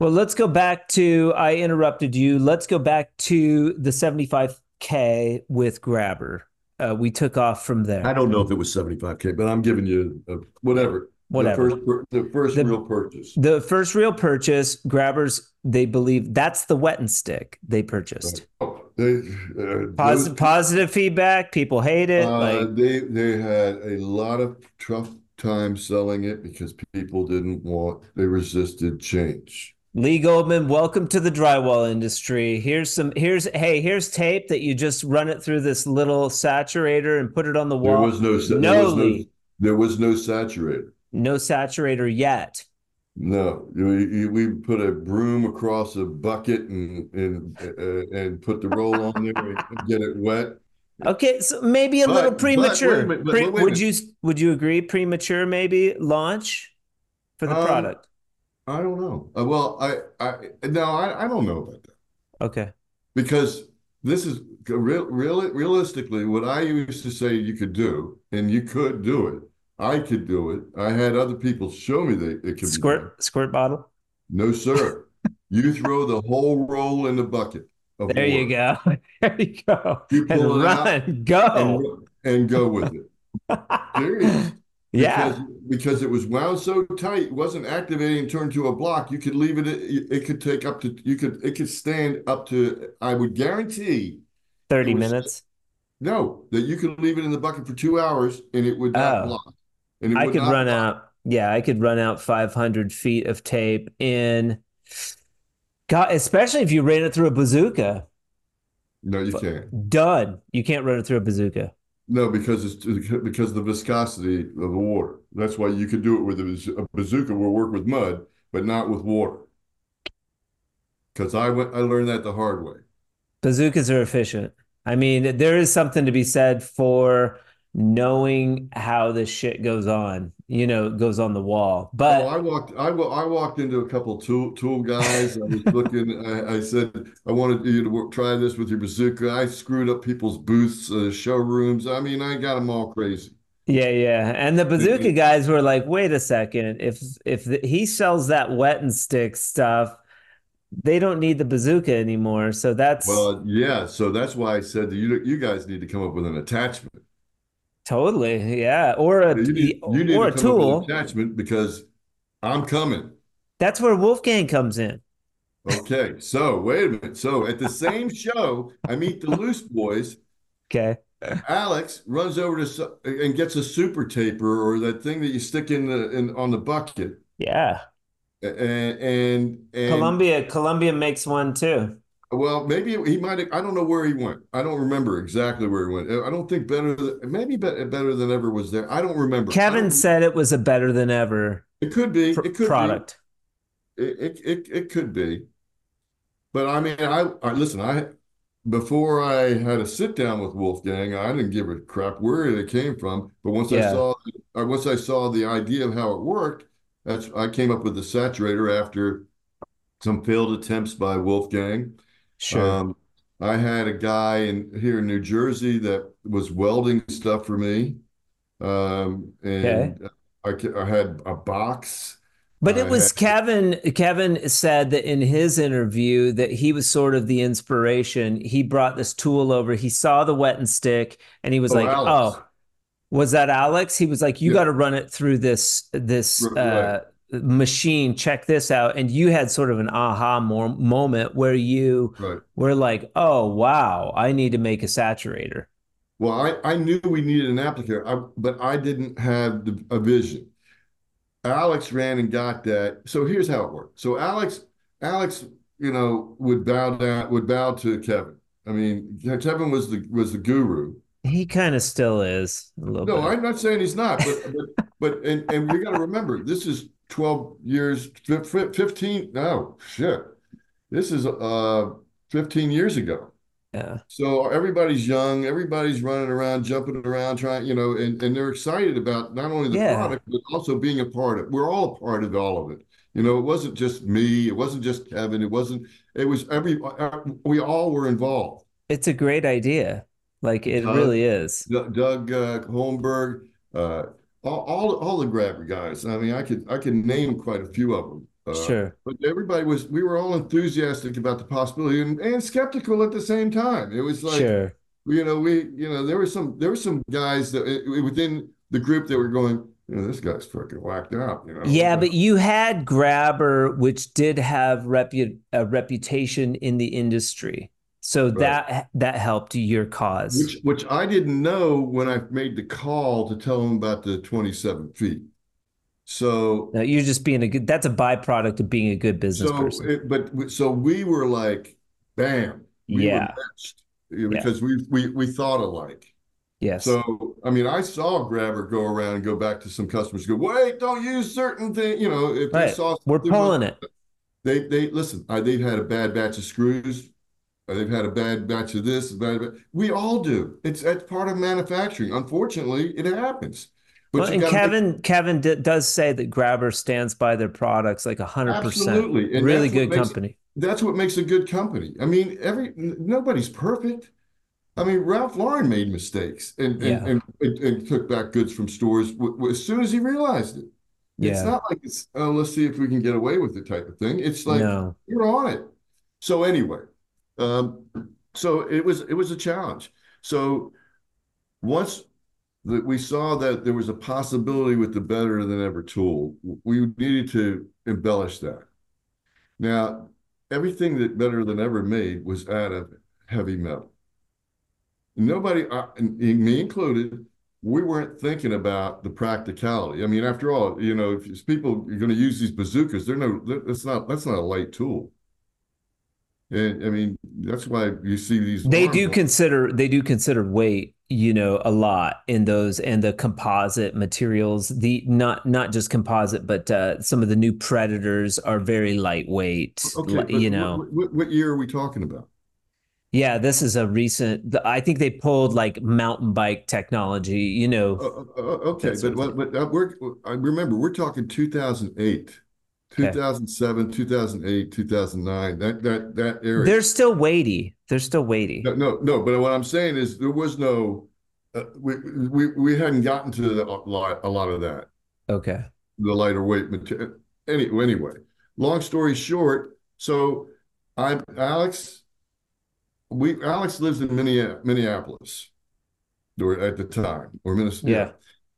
Well, let's go back to I interrupted you. Let's go back to the 75K with Grabber. Uh, we took off from there. I don't know if it was 75K, but I'm giving you uh, whatever. Whatever. The first, the first The- real purchase. The first real purchase, Grabbers, they believe that's the wet and stick they purchased. Oh, they, uh, Positive, those- positive feedback. People hate it. uh, like, they they had a lot of tough time selling it because people didn't want they resisted change. Lee Goldman, welcome to the drywall industry. Here's some. Here's hey. Here's tape that you just run it through this little saturator and put it on the wall. There was no no, there was no, there was no saturator. no saturator yet. No, we, we put a broom across a bucket and and uh, and put the roll on there and get it wet. Okay, so maybe a But- little premature. a but- Pre- but would you would you agree premature maybe launch for the Um, product? I don't know. Uh, well, I I no, I, I don't know about that Okay. because this is real, real realistically what I used to say you could do, and you could do it. I could do it. I had other people show me that it could be. Squirt squirt bottle. No, sir. You throw the whole roll in the bucket. There you go. There you go. You and run, go. and, and go with it. Serious. yeah. Because, because it was wound so tight, it wasn't activating turned to a block. You could leave it, it, it could take up to, you could, it could stand up to, I would guarantee 30 was- minutes. No, that you could leave it in the bucket for two hours and it would not Oh. block. And I could run block. out. Yeah, I could run out 500 feet of tape in. God, especially if you ran it through a bazooka. No, you can't. Done. You can't run it through a bazooka. No, because it's because of the viscosity of the water. That's why you could do it with a, baz- a bazooka. Will work with mud, but not with water. Because I went, I learned that the hard way. Bazookas are efficient. I mean, there is something to be said for knowing how this shit goes on. You know, goes on the wall. Oh, But I walked. I I walked into a couple tool tool guys. I was looking. I, I said, I wanted you to work, try this with your bazooka. I screwed up people's booths, uh, showrooms. I mean, I got them all crazy. yeah, yeah. And the bazooka guys were like, "Wait a second. If if the, he sells that wet and stick stuff, they don't need the bazooka anymore." So that's Well, yeah. So that's why I said you you guys need to come up with an attachment. Totally, yeah. Or a You need, you need or a come up with tool. attachment because I'm coming. That's where Wolfgang comes in. Okay, so wait a minute. So at the same show, I meet the Loose Boys. Okay. Alex runs over to and gets a super taper or that thing that you stick in the in on the bucket. Yeah. And and, and Columbia Columbia makes one too. Well, maybe he might have, I don't know where he went. I don't remember exactly where he went. I don't think better than, maybe be- better than ever was there. I don't remember. Kevin don't- said it was a better than ever it could be. pr- It could product. be. It, it it it could be. But I mean, I, I listen, I before I had a sit down with Wolfgang, I didn't give a crap where it came from. But once I saw uh, once I saw the idea of how it worked, that's I came up with the saturator after some failed attempts by Wolfgang. Sure. Um, I had a guy in here in New Jersey that was welding stuff for me. Um, and I, I had a box. But it I was had- Kevin. Kevin said that in his interview that he was sort of the inspiration. He brought this tool over. He saw the wet and stick, and he was Oh, like, Alex. "Oh, was that Alex?" He was like, "You Yeah. got to run it through this this Right, uh, machine. Check this out." And you had sort of an aha mo- moment where you Right. were like, "Oh wow, I need to make a saturator." Well, I, I knew we needed an applicator, I, but I didn't have the, a vision. Alex ran and got that. So here's how it worked. So Alex, Alex, you know, would bow down, would bow to Kevin. I mean, Kevin was the was the guru. He kind of still is a little No, bit. I'm not saying he's not, but but, but and and we got to remember this is 12 years, fif- fif- 15. No, shit. This is uh 15 years ago. yeah. So everybody's young, everybody's running around, jumping around, trying, you know, and, and they're excited about not only the Yeah. product, but also being a part of We're all a part of all of it. You know, it wasn't just me, it wasn't just Kevin, it wasn't, it was every, uh, we all were involved. It's a great idea. Like it Doug- really is. Doug Doug, uh, Holmberg, uh, all, all, all the grabber guys. I mean, I could, I could name quite a few of them. Uh, Sure. But everybody was, we were all enthusiastic about the possibility and, and skeptical at the same time. It was like, Sure. you know, we, you know, there were some, there were some guys that within the group that were going, you know, this guy's fucking whacked out, you know. Yeah, but you had Grabber, which did have repu- a reputation in the industry. So Right. that that helped your cause. which, which I didn't know when I made the call to tell them about the 27 feet. So, No, you're just being a good that's a byproduct of being a good business so, person. it, but so we were like, bam, we Yeah. were matched, Yeah. because we, we, we thought alike. yes. So, I mean, I saw Grabber go around and go back to some customers, go, wait, don't use certain things. You know, if they Right. saw We're pulling like- it. They, they listen. I, they've had a bad batch of screws. They've had a bad batch of this. Bad, bad. We all do. It's that's part of manufacturing. Unfortunately, it happens. But Well, and make- Kevin Kevin d- does say that Grabber stands by their products like hundred percent. absolutely, and Really good makes- company. That's what makes a good company. I mean, every nobody's perfect. I mean, Ralph Lauren made mistakes and and, Yeah. and, and, and took back goods from stores w- w- as soon as he realized it. Yeah. It's not like it's, oh, let's see if we can get away with it type of thing. It's like No. you're on it. So anyway, um, so it was it was a challenge. So once that we saw that there was a possibility with the better than ever tool, we needed to embellish that. Now, everything that Better Than Ever made was out of heavy metal. Nobody, me included, we weren't thinking about the practicality. I mean, after all, you know, if people are going to use these bazookas, they're no, that's not that's not a light tool. And I mean, that's why you see these. They do consider they do consider weight, you know, a lot in those and the composite materials. The not not just composite, but uh, some of the new predators are very lightweight. Okay, li- you know. what, what, what year are we talking about? Yeah, this is a recent. I think they pulled like mountain bike technology. You know, Uh, uh, okay, but but uh, we're I remember we're talking 2008, Okay. 2007, 2008, 2009. That that that area. they're still weighty. They're still weighty. No, no, no. But what I'm saying is there was no. Uh, we we we hadn't gotten to the, a lot a lot of that. Okay. the lighter weight material. Any, anyway, long story short, so I Alex, we Alex lives in Minne- Minneapolis, or at the time, or Minnesota.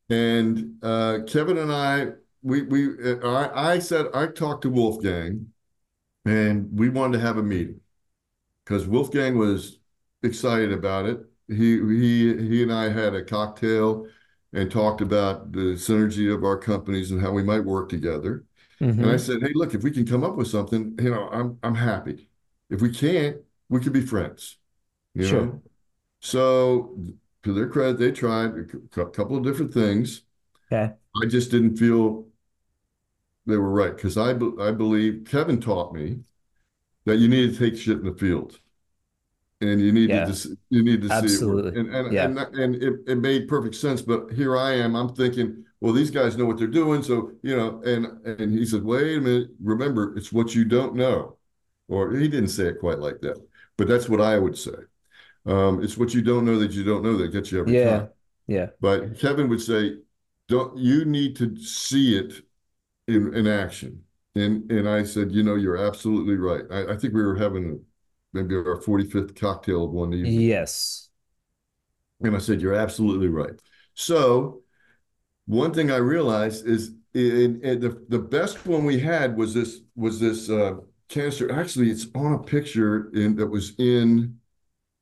Yeah. And uh, Kevin and I, we we uh, I, I said I talked to Wolfgang, and we wanted to have a meeting because Wolfgang was excited about it. He he he and I had a cocktail and talked about the synergy of our companies and how we might work together. Mhm. And I said, "Hey, look, if we can come up with something, you know, I'm I'm happy. If we can't, we could be friends." You Sure. know. So, to their credit, they tried a couple of different things. Okay. I just didn't feel they were right because I be- I believe Kevin taught me that you need to take shit in the field, and you need Yeah. to just you need to see it. Absolutely. And and Yeah. and, and it, it made perfect sense. But here I am, I'm thinking, well, these guys know what they're doing, so you know. And and he said, wait a minute, remember, it's what you don't know, or he didn't say it quite like that, but that's what I would say. Um, it's what you don't know that you don't know that gets you every Yeah. time. Yeah. But Kevin would say, don't you need to see it in, in action? And and I said, you know, you're absolutely right. I, I think we were having maybe our 45th cocktail of one evening. Yes. And I said, you're absolutely right. So one thing I realized is the, the best one we had was this was this uh, canister. Actually, it's on a picture in that was in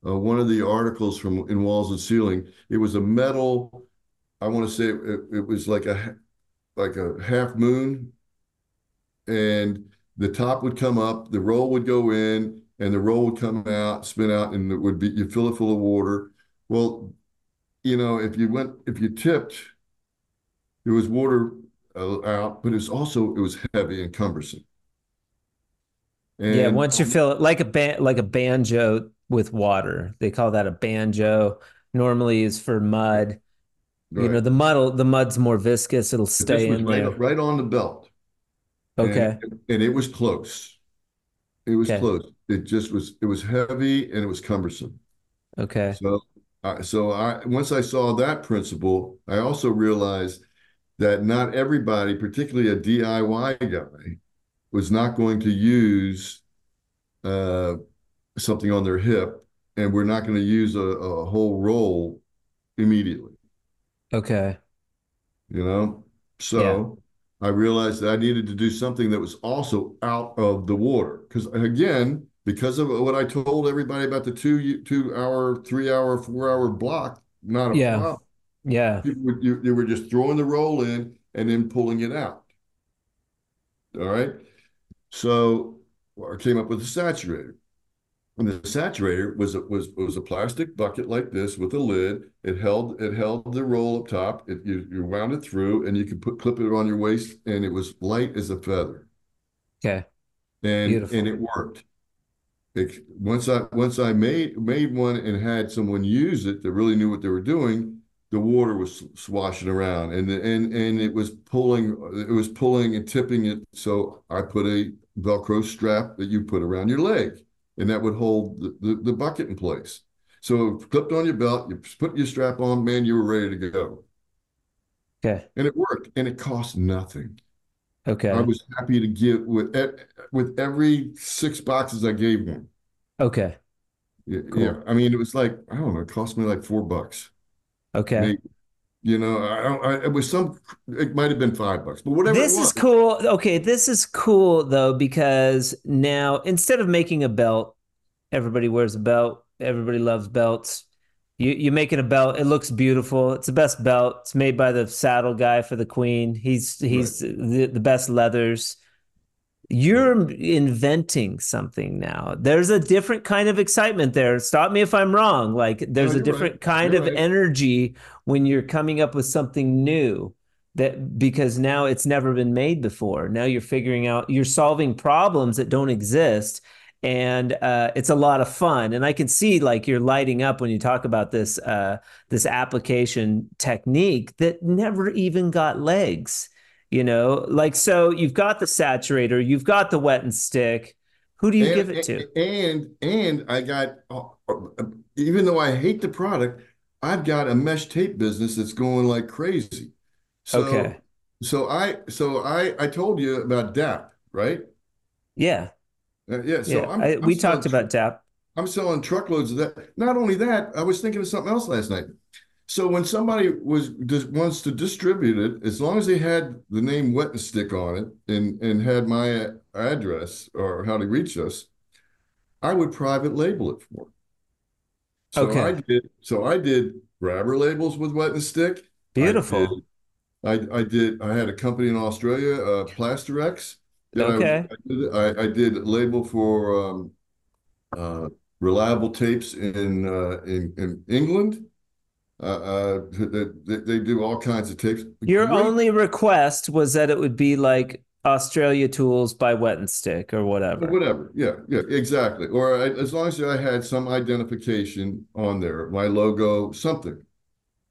uh, one of the articles from in Walls and Ceiling. It was a metal. I want to say it, it was like a like a half moon, and the top would come up, the roll would go in, and the roll would come out, spin out, and it would be you fill it full of water. Well, you know, if you went if you tipped, there was water uh, out, but it was also it was heavy and cumbersome. yeah. And- Once you fill it like a ban like a banjo with water, they call that a banjo. Normally is for mud. You know, the mud the mud's more viscous. It'll stay in right, there. right on the belt. Okay. And, it was close. It was Okay. close. It just was, it was heavy and it was cumbersome. Okay. So, I so I, once I saw that principle, I also realized that not everybody, particularly a DIY guy, was not going to use uh, something on their hip, and we're not going to use a, a whole roll immediately. Okay. you know? So i realized that i needed to do something that was also out of the water. Because again because of what i told everybody about the two two hour three hour four hour block not a Yeah. problem. Yeah. would you, they were just throwing the roll in and then pulling it out. All right? So i came up with a saturator and the saturator was a, was was a plastic bucket like this with a lid. It held it held the roll up top. It, you you wound it through, and you could put clip it on your waist, and it was light as a feather, Okay. and Beautiful. and it worked. It, once I once I made made one and had someone use it that really knew what they were doing, the water was swashing around, and the, and and it was pulling it was pulling and tipping it. So I put a Velcro strap that you put around your leg and that would hold the, the, the bucket in place. So clipped on your belt, you put your strap on, man, you were ready to go. Okay. And it worked. And it cost nothing. Okay. I was happy to give with with every six boxes I gave them. Okay. Yeah, Cool. yeah. I mean, it was like I don't know. It cost me like four bucks. Okay. Maybe, you know, I don't. I, it was some. It might have been five bucks, but whatever This is cool. Okay, this is cool though because now instead of making a belt, everybody wears a belt. Everybody loves belts. You you make it a belt. It looks beautiful. It's the best belt. It's made by the saddle guy for the queen. He's Right. he's the, the best leathers. You're inventing something now. There's a different kind of excitement there. Stop me if I'm wrong. Like No, there's a you're right. different kind You're of right. energy when you're coming up with something new that because now it's never been made before. Now you're figuring out, you're solving problems that don't exist. And uh, it's a lot of fun. And I can see like you're lighting up when you talk about this uh, this application technique that never even got legs. You know, like so you've got the saturator, you've got the wet and stick. Who do you And give it to? and and I got uh, even though I hate the product, I've got a mesh tape business that's going like crazy. So Okay. so I so I I told you about DAP, right? Yeah. Uh, yeah. So Yeah. I'm I, I'm we talked about DAP. I'm selling truckloads of that. Not only that, I was thinking of something else last night. So when somebody was just wants to distribute it, as long as they had the name Wet and Stick on it and and had my address or how to reach us, I would private label it for them. So I Okay. did. So I did grabber labels with Wet and Stick. I did. Beautiful. I I did. I had a company in Australia, uh, Plasterex. That I, Okay. I did. I, I did label for um, uh, reliable tapes in uh, in in England. Uh, uh, they, they do all kinds of tapes. Your Great, only request was that it would be like Australia Tools by Wet and Stick or or whatever. whatever. Yeah, yeah, exactly. Or I, as long as I had some identification on there, my logo, something.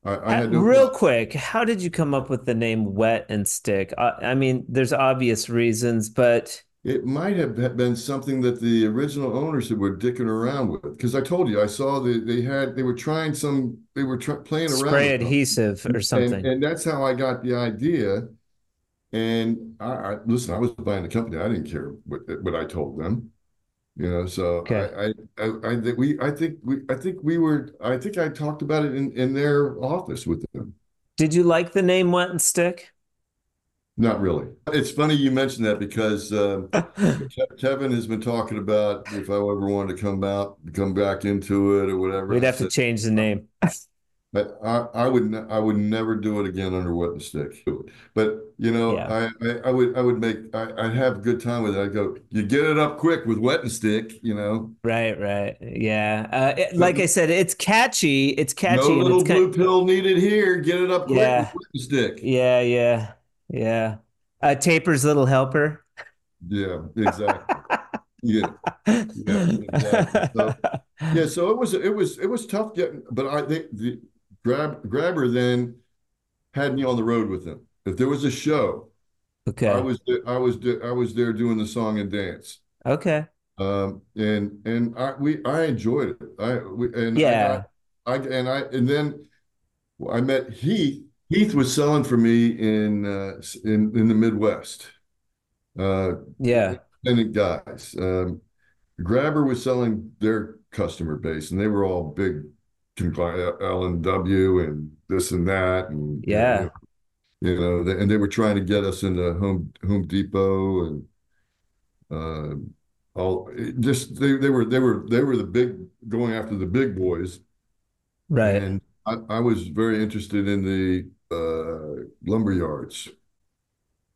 I, I Uh, had no real problem. quick, how did you come up with the name Wet and Stick? I, I mean, there's obvious reasons, but It might have been something that the original owners were dicking around with. Because I told you, I saw that they had, they were trying some, they were tr playing around spray with something. adhesive or And something. and that's how I got the idea. And I, I listen, I was buying the company. I didn't care what what I told them, you know. So Okay. I I I, I think we I think we I think we were I think I talked about it in in their office with them. Did you like the name Wet and Stick? Not really. It's funny you mentioned that because Ke- Kevin has been talking about if I ever wanted to come out, come back into it or whatever. We'd have to change the name. But I, I would ne- I would never do it again under wet and stick. But you know, Yeah. I, I, I would I would make I, I'd have a good time with it. I'd go, you get it up quick with wet and stick, you know. Right, right. Yeah. Uh, it- like I said, it's catchy. It's catchy and little it's kind blue pill needed here. Get it up quick with yeah, wet and stick. yeah, yeah, yeah. Uh, Taper's little helper. Yeah, exactly. Yeah, yeah, exactly. So yeah, so it was it was it was tough getting, but I think the grab grabber then had me on the road with him. If there was a show, okay. I was I was I was there doing the song and dance. Okay. Um, and and I we I enjoyed it. I we, and Yeah. I got I and I and then I met Heath. Heath was selling for me in uh, in in the Midwest. Uh, Yeah. independent guys. Um, Grabber was selling their customer base, and they were all big L and W and this and that, and Yeah. you know, and they were trying to get us into Home Home Depot and uh, all. Just they they were they were they were the big going after the big boys, Right. and I, I was very interested in the uh, lumber yards.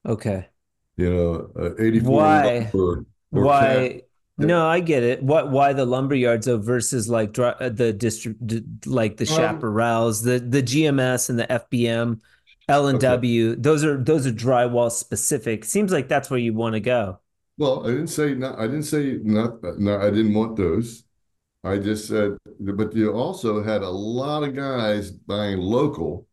Okay. You know, uh, 84 Why? lumber or cat. Why? No, I get it. What? Why the lumber yards though versus like uh, the district, like the Um, chaparrals, the the GMS and the FBM, L and okay. W. Those are those are drywall specific. Seems like that's where you want to go. Well, I didn't say not. I didn't say not. No, I didn't want those. I just said, but you also had a lot of guys buying local.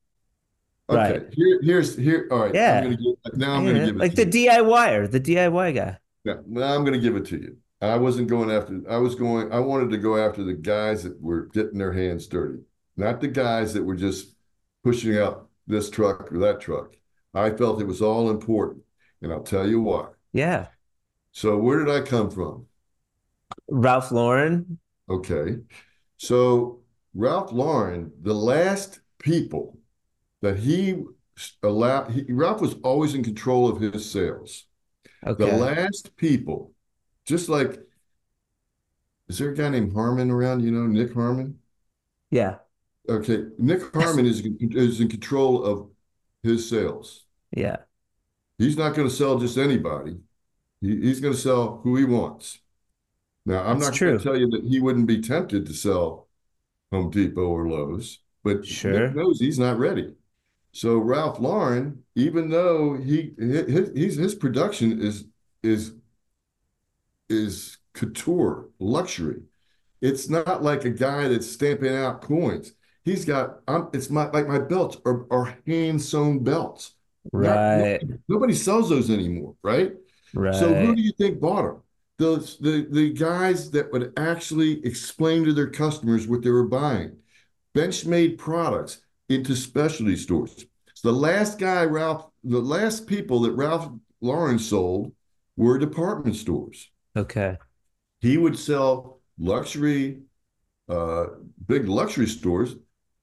Okay, Right. here, here's here. All right, I'm Yeah. gonna give now. I'm Yeah, gonna give it like to the you. DIYer, the DIY guy. Yeah, now I'm gonna give it to you. I wasn't going after. I was going. I wanted to go after the guys that were getting their hands dirty, not the guys that were just pushing out this truck or that truck. I felt it was all important. and I'll tell you why. Yeah. So where did I come from? Ralph Lauren. Okay. So Ralph Lauren, the last people that he allowed, he, Ralph was always in control of his sales. Okay. The last people, just like, is there a guy named Harmon around? You know, Nick Harmon? Yeah. Okay. Nick Harmon is, is in control of his sales. Yeah. He's not going to sell just anybody. He, he's going to sell who he wants. Now, I'm That's not going to tell you that he wouldn't be tempted to sell Home Depot or Lowe's, but Sure. Nick knows he's not ready. So Ralph Lauren, even though he his his, his production is is is couture luxury, it's not like a guy that's stamping out coins. He's got um, it's my like my belts are, are hand sewn belts. Not- Right. nobody, nobody sells those anymore, right? Right. So who do you think bought them? The, the the guys that would actually explain to their customers what they were buying. Benchmade products into specialty stores. So the last guy Ralph, the last people that Ralph Lauren sold were department stores. Okay. He would sell luxury, uh, big luxury stores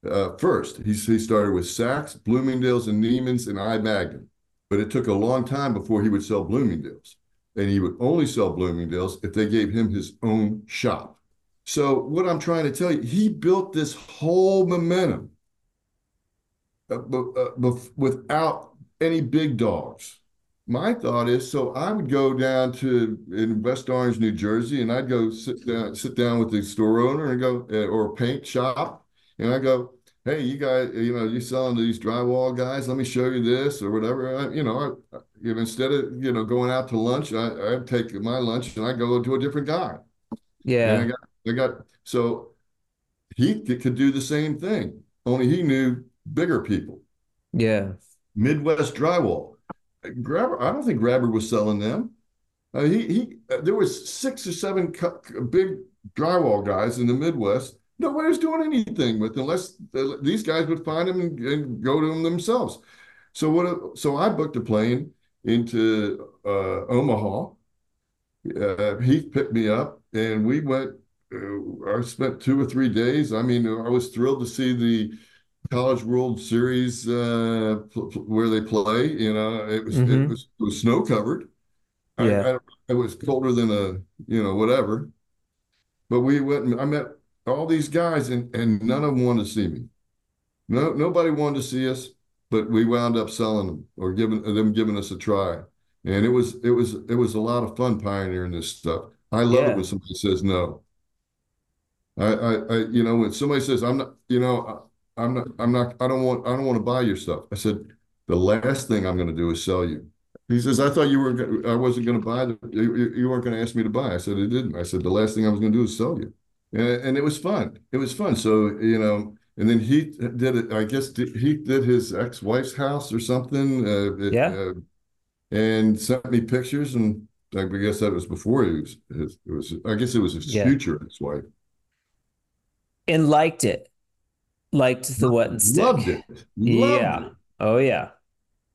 uh, first. He, he started with Saks, Bloomingdale's, and Neiman's and I Magnin. But it took a long time before he would sell Bloomingdale's. And he would only sell Bloomingdale's if they gave him his own shop. So, what I'm trying to tell you, he built this whole momentum uh, bu- uh, bef- Uh, uh, without any big dogs. My thought is, so I would go down to in West Orange, New Jersey, and I'd go sit down, sit down with the store owner and go, uh, or paint shop, and I go, hey, you guys, uh, you know, you selling to these drywall guys? Let me show you this or whatever. I, you know, I, you know, instead of you know going out to lunch, I, I'd take my lunch and I go to a different guy. And I Yeah. got, I got, so he could do the same thing, only he knew bigger people. Yeah. Midwest Drywall. Grabber, I don't think Grabber was selling them. Uh, he he, uh, there was six or seven cu- big drywall guys in the Midwest. Nobody was doing anything with unless uh, these guys would find them and, and go to them themselves. So what? So I booked a plane into uh, Omaha. Uh, Heath picked me up, and we went. Uh, I spent two or three days. I mean, I was thrilled to see the College World Series uh, where they play. You know, it was it Mhm. was it was snow covered. Yeah. I, it was colder than a you know whatever. But we went. And I met all these guys, and and none of them wanted to see me. No, nobody wanted to see us, but we wound up selling them or giving them giving us a try. And it was it was it was a lot of fun pioneering this stuff. I love Yeah. it when somebody says no. I, I, I, you know, when somebody says, I'm not, you know, I- I'm not, I'm not, I don't want, I don't want to buy your stuff. I said, the last thing I'm going to do is sell you. He says, I thought you were, I wasn't going to buy the, you, you- weren't going to ask me to buy. I said, I didn't. I said, the last thing I was going to do is sell you. And, and it was fun. It was fun. So, you know, and then he did it, I guess he did his ex-wife's house or something. Uh, Yeah. uh, and sent me pictures and I guess that was before he was, his, it was, I guess it was his Yeah. future ex-wife. And liked it. Liked the wet and stick. Loved it. Loved Yeah. it. Oh yeah.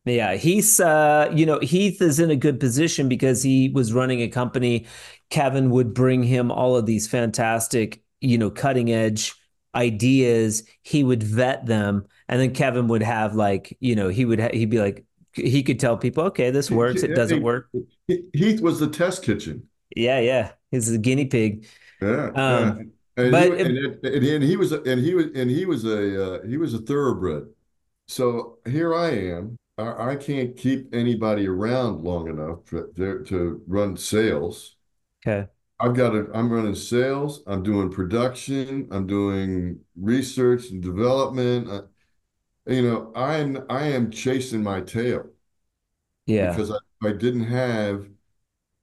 Yeah, he's uh, you know, Heath is in a good position because he was running a company. Kevin would bring him all of these fantastic, you know, cutting edge ideas. He would vet them, and then Kevin would have like, you know, he would ha- he'd be like, he could tell people, okay, this works, it doesn't work. Heath was the test kitchen. Yeah, yeah, he's a guinea pig. Yeah. Um, yeah. And, but he, it- and, and, and he was and he was and he was a uh, he was a thoroughbred. So here I am. I, I can't keep anybody around long enough to, to, to run sales. Okay. I've got to, I'm running sales, I'm doing production, I'm doing research and development. Uh, you know, I'm I am chasing my tail Yeah. because I, I didn't have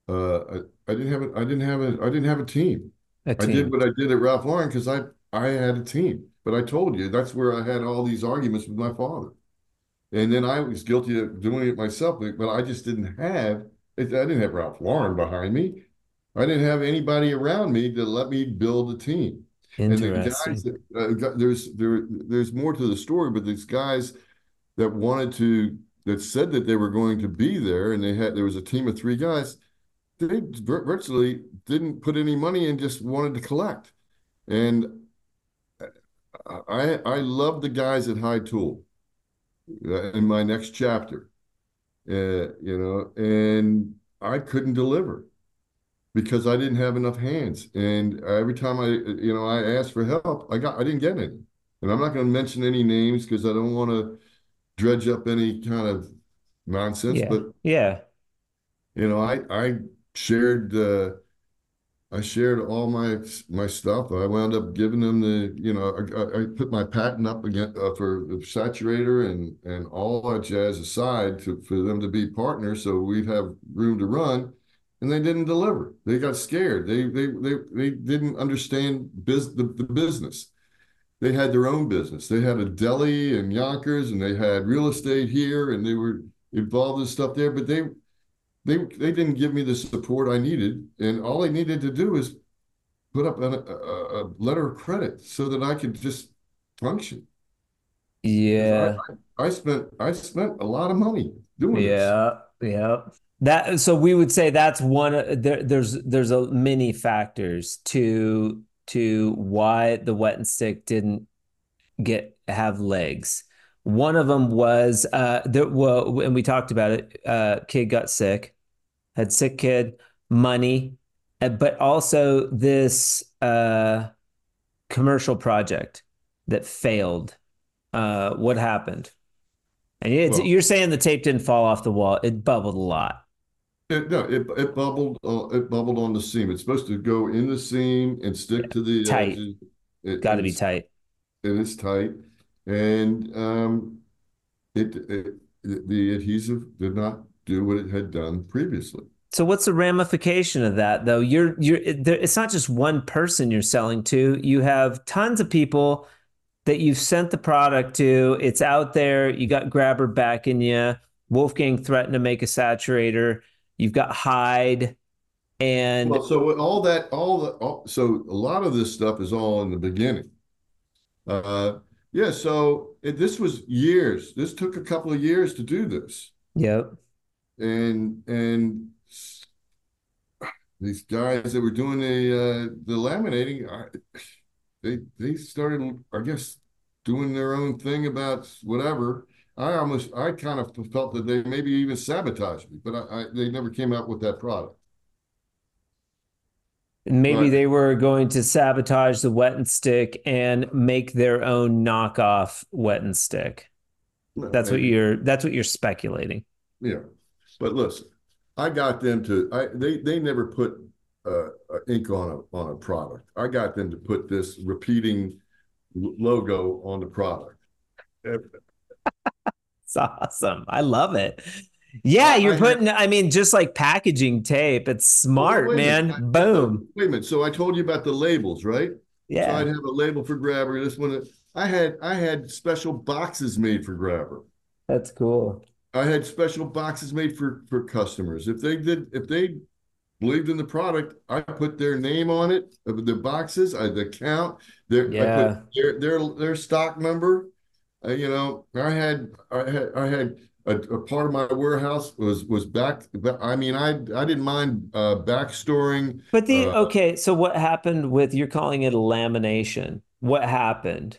uh I, I didn't have a, I didn't have a I didn't have a team. I team. did what I did at Ralph Lauren because I I had a team. But I told you that's where I had all these arguments with my father. And then I was guilty of doing it myself, but I just didn't have I didn't have Ralph Lauren behind me. I didn't have anybody around me to let me build a team. And the guys that uh, got, there's there there's more to the story, but these guys that wanted to that said that they were going to be there, and they had there was a team of three guys. They virtually didn't put any money in, just wanted to collect. And I I love the guys at Hyde Tool uh, in my next chapter, uh, you know, and I couldn't deliver because I didn't have enough hands. And every time I, you know, I asked for help, I got, I didn't get any. And I'm not going to mention any names because I don't want to dredge up any kind of nonsense. Yeah. But Yeah. you know, I I shared uh, I shared all my my stuff. I wound up giving them the, you know, I, I put my patent up again uh, for the saturator and and all that jazz aside to for them to be partners, so we'd have room to run. And they didn't deliver. They got scared. They they they they didn't understand biz the, the business. They had their own business. They had a deli in Yonkers, and they had real estate here, and they were involved in stuff there. But they they they didn't give me the support I needed, and all I needed to do is put up a, a, a letter of credit so that I could just function. Yeah. I, I spent I spent a lot of money doing this. Yeah. Yeah. That so we would say that's one there there's there's a many factors to to why the wet and stick didn't get have legs. One of them was uh there well and we talked about it uh kid got sick, had sick kid, money, uh, but also this uh commercial project that failed. Uh what happened? And Well, you're saying the tape didn't fall off the wall. It bubbled a lot. it, no, it it bubbled uh, it bubbled on the seam. It's supposed to go in the seam and stick to the Tight. Got to be tight. and it's tight, and um, it, it the adhesive did not do what it had done previously. So what's the ramification of that though? You're you're it- there, it's not just one person you're selling to. You have tons of people that you've sent the product to. It's out there. You got Grabber backing you. Wolfgang threatened to make a saturator. You've got Hyde and Well, so all that, all the, all, so a lot of this stuff is all in the beginning. Uh, yeah, so it, this was years. This took a couple of years to do this, yep. and and these guys that were doing the uh, the laminating, I, they they started, I guess, doing their own thing about whatever. I almost, I kind of felt that they maybe even sabotaged me, but I, I they never came out with that product. Maybe they were going to sabotage the wet and stick and make their own knockoff wet and stick. That's what you're that's what you're speculating. Yeah, but listen, I got them to. I they they never put uh, uh, ink on a on a product. I got them to put this repeating logo on the product. It's awesome. I love it. Yeah, you're I putting, I mean, just like packaging tape. It's smart, a man. minute. I- Boom. Wait a minute. So I told you about the labels, right? Yeah. So I'd have a label for Grabber. This one, I had I had special boxes made for Grabber. That's cool. I had special boxes made for for customers. If they did, if they believed in the product, I put their name on it, of the boxes, I the count, their I Yeah. put their their their stock number. Uh, you know, I had I had I had a, a part of my warehouse was was back. I mean, I I didn't mind uh, back storing. But the, Uh, okay, so what happened with, you're calling it a lamination. What happened?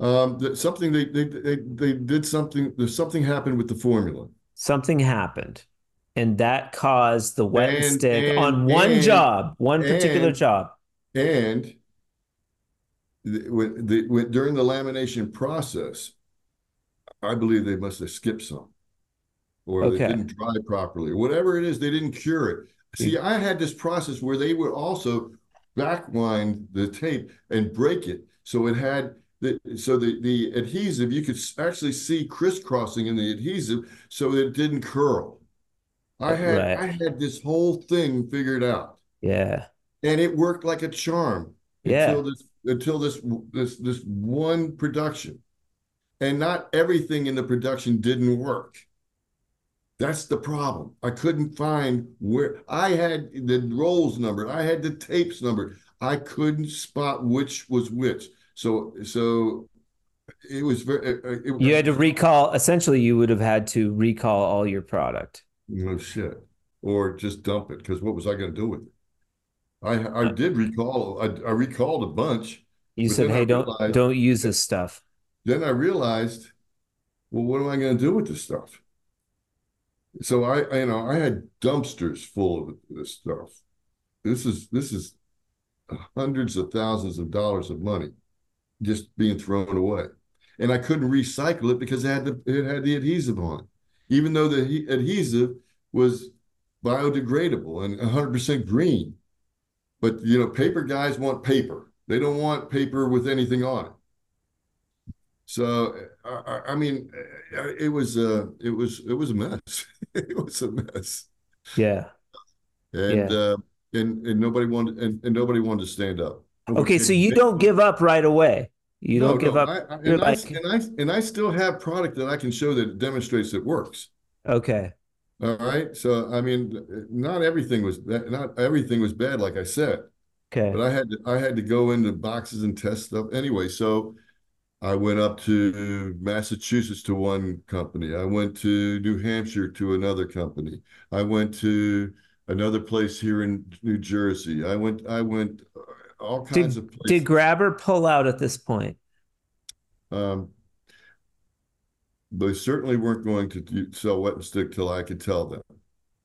Um, that something they, they they they did something. There's something happened with the formula. Something happened. And that caused the wet and And- stick and- on one and- job, one particular job. And the, when the when, during the lamination process, I believe they must have skipped some, or they didn't dry properly, or whatever it is, they didn't cure it. See, I had this process where they would also backwind the tape and break it, so it had the so the the adhesive you could actually see crisscrossing in the adhesive, so that it didn't curl. I had Right. I had this whole thing figured out Yeah. and it worked like a charm Yeah. until this until this this this one production and not everything in the production didn't work that's the problem i couldn't find where i had the rolls numbered i had the tapes numbered i couldn't spot which was which so so it was very. It, it, You had to recall. Essentially, you would have had to recall all your product. no shit, or just dump it because what was I going to do with it? I I did recall. I, I recalled a bunch. You said, then I "Hey, don't realized- don't use this stuff." Then I realized, well, what am I going to do with this stuff? So I, you know, I had dumpsters full of this stuff. This is this is hundreds of thousands of dollars of money just being thrown away, and I couldn't recycle it because it had the it had the adhesive on it, even though the adhesive was biodegradable and 100% green. But you know, paper guys want paper. They don't want paper with anything on it. So I, I- mean, it was uh, it was it was a mess. it was a mess, Yeah. and Yeah. uh, and and nobody wanted and, and nobody wanted to stand up. Okay, so you don't give up right away. You don't give no, up. I, I, and, I, and I and I still have product that I can show that demonstrates it works. Okay. All right, so I mean, not everything was bad, not everything was bad, like I said. Okay. But I had to I had to go into boxes and test stuff anyway. So I went up to Massachusetts to one company. I went to New Hampshire to another company. I went to another place here in New Jersey. I went I went uh, all kinds of places. Did Grabber pull out at this point? Um, they certainly weren't going to sell wet and stick till I could tell them.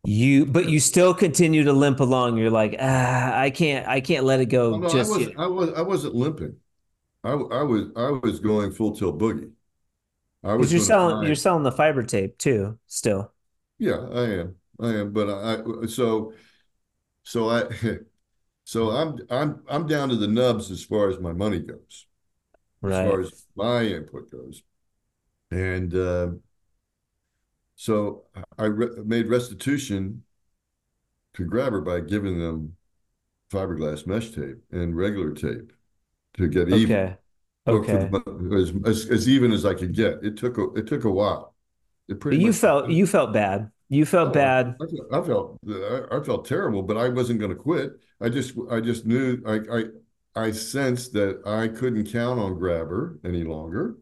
You, but you still continue to limp along. You're like, ah, I can't, I can't let it go. Oh, no, I just wasn't. I was I wasn't limping. I I was I was going full tilt boogie. I was you're selling, buy- you're selling the fiber tape too, still. Yeah, I am. I am. But I, I so so I so I'm I'm I'm down to the nubs as far as my money goes, as far as my input goes. And uh, so I re made restitution to Grabber by giving them fiberglass mesh tape and regular tape to get even. Okay. For Okay. As, as as even as I could get. It took a it took a while. It pretty you felt, you felt bad. You felt Oh, bad. I felt, I felt I felt terrible, but I wasn't going to quit. I just I just knew I I I sensed that I couldn't count on Grabber any longer,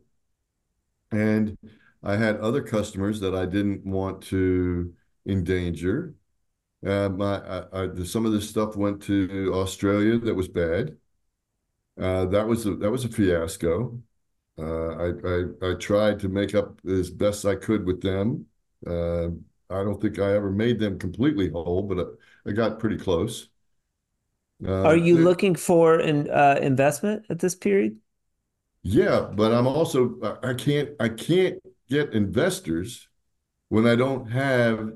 and I had other customers that I didn't want to endanger. Uh, my I, I, some of this stuff went to Australia that was bad. Uh, that was a, that was a fiasco. Uh, I, I I tried to make up as best I could with them. Uh, I don't think I ever made them completely whole, but I, I got pretty close. Uh, Are you they- looking for an uh, investment at this period? Yeah, but I'm also I can't I can't get investors when I don't have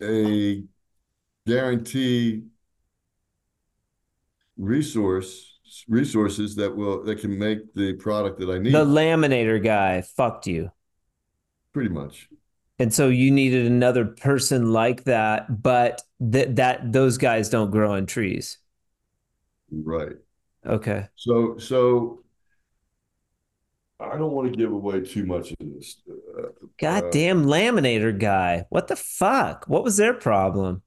a guarantee resource resources that will that can make the product that I need The laminator guy fucked you. pretty much. And so you needed another person like that, but that that those guys don't grow on trees. Right. Okay. So so I don't want to give away too much of this. Uh, Goddamn laminator guy. What the fuck? What was their problem?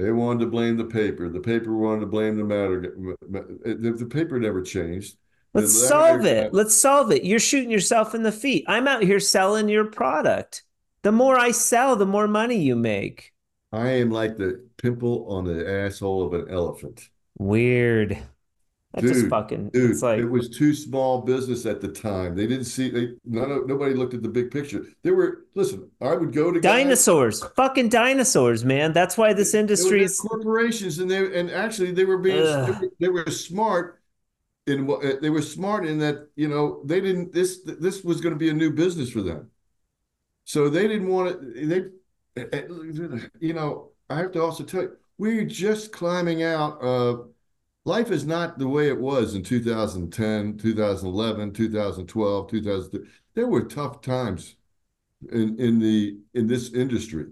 They wanted to blame the paper. The paper wanted to blame the matter. The, the paper never changed. Let's solve it. Let's solve it. You're shooting yourself in the feet. I'm out here selling your product. The more I sell, the more money you make. I am like the pimple on the asshole of an elephant. Weird. That just Dude, fucking Dude, it's like it was too small business at the time. They didn't see they none of, nobody looked at the big picture. There were listen, I would go to guys- dinosaurs. Fucking dinosaurs, man. That's why this industry is corporations, and they and actually they were being they were, they were smart in what uh, they were smart in that you know they didn't this this was going to be a new business for them, so they didn't want to they uh, you know I have to also tell you we're just climbing out of life is not the way it was in 2010 2011 2012 2000 there were tough times in in the in this industry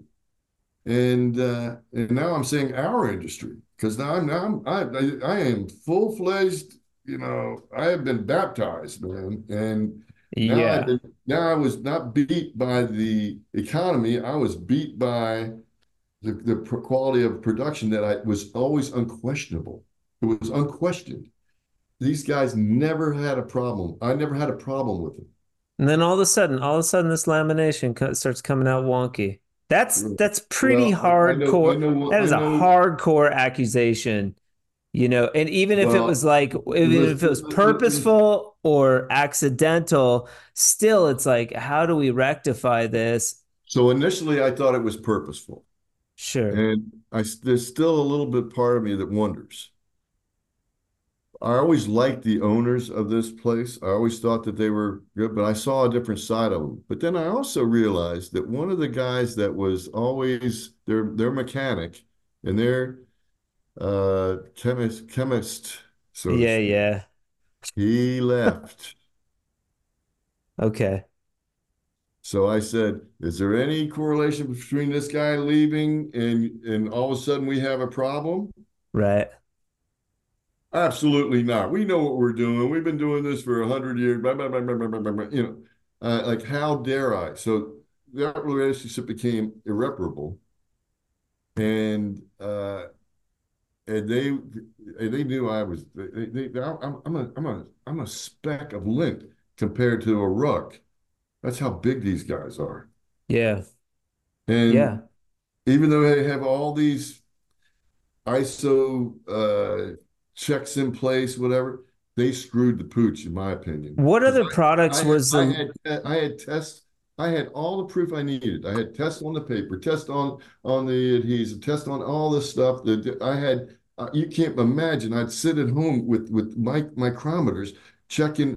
and uh, and now I'm saying our industry because now I'm now I'm, I I am full fledged. You know, I have been baptized, man, and now yeah. Been, now I was not beat by the economy. I was beat by the the quality of production that I was always unquestionable. It was unquestioned. these guys never had a problem. I never had a problem with them. And then all of a sudden, all of a sudden, this lamination starts coming out wonky. That's that's pretty well, hardcore. I know, I know, that is a hardcore accusation, you know. And even if well, it was like, even if it was purposeful or accidental, still, it's like, how do we rectify this? So initially, I thought it was purposeful. Sure. And I there's still a little bit part of me that wonders. I always liked the owners of this place. I always thought that they were good, but I saw a different side of them. But then I also realized that one of the guys that was always their their mechanic and their uh chemist chemist so yeah yeah. He left. Okay. So i said is there any correlation between this guy leaving and and all of a sudden we have a problem? Right Absolutely not. We know what we're doing. We've been doing this for a hundred years. Blah, blah, blah, you know, uh, like how dare I? So that relationship became irreparable, and uh, and they and they knew I was. They, they, I'm, I'm a I'm a I'm a speck of lint compared to a ruck. That's how big these guys are. Yeah. And yeah. Even though they have all these ISO uh, checks in place, whatever. They screwed the pooch, in my opinion. What other I, products I was I had, I had tests. I had all the proof I needed. I had tests on the paper, test on on the adhesive, test on all this stuff. That I had. Uh, you can't imagine. I'd sit at home with with mic micrometers checking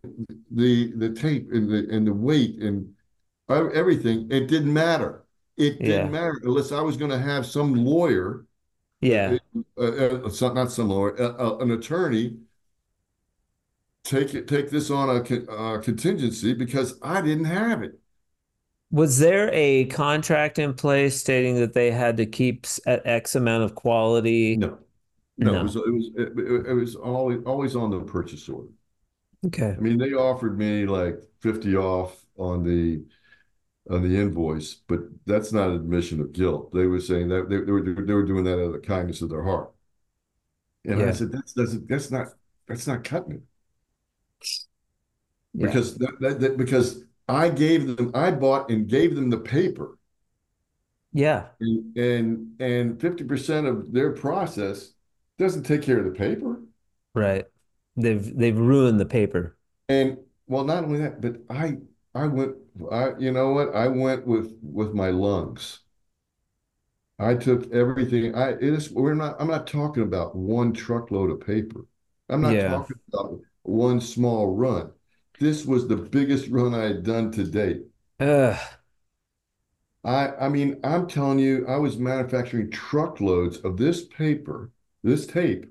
the the tape and the and the weight and everything. It didn't matter. It didn't yeah. matter unless I was going to have some lawyer yeah. Uh, uh, not some lawyer, uh, uh, an attorney take it, take this on a uh, contingency because I didn't have it. Was there a contract in place stating that they had to keep at X amount of quality? No, no, no. It was it was it, it was always always on the purchase order. Okay. I mean, they offered me like fifty off on the on the invoice, but that's not admission of guilt. They were saying that they, they were they were doing that out of the kindness of their heart. And yeah. I said, that's that's that's not that's not cutting it. Yeah. Because that, that, that, because I gave them I bought and gave them the paper. Yeah. And and fifty percent of their process doesn't take care of the paper. Right. They've they've ruined the paper. And well, not only that, but I I went, I, you know what? I went with with my lungs. I took everything. I it is. We're not. I'm not talking about one truckload of paper. I'm not yeah. talking about one small run. This was the biggest run I had done to date. Ugh. I I mean, I'm telling you, I was manufacturing truckloads of this paper, this tape,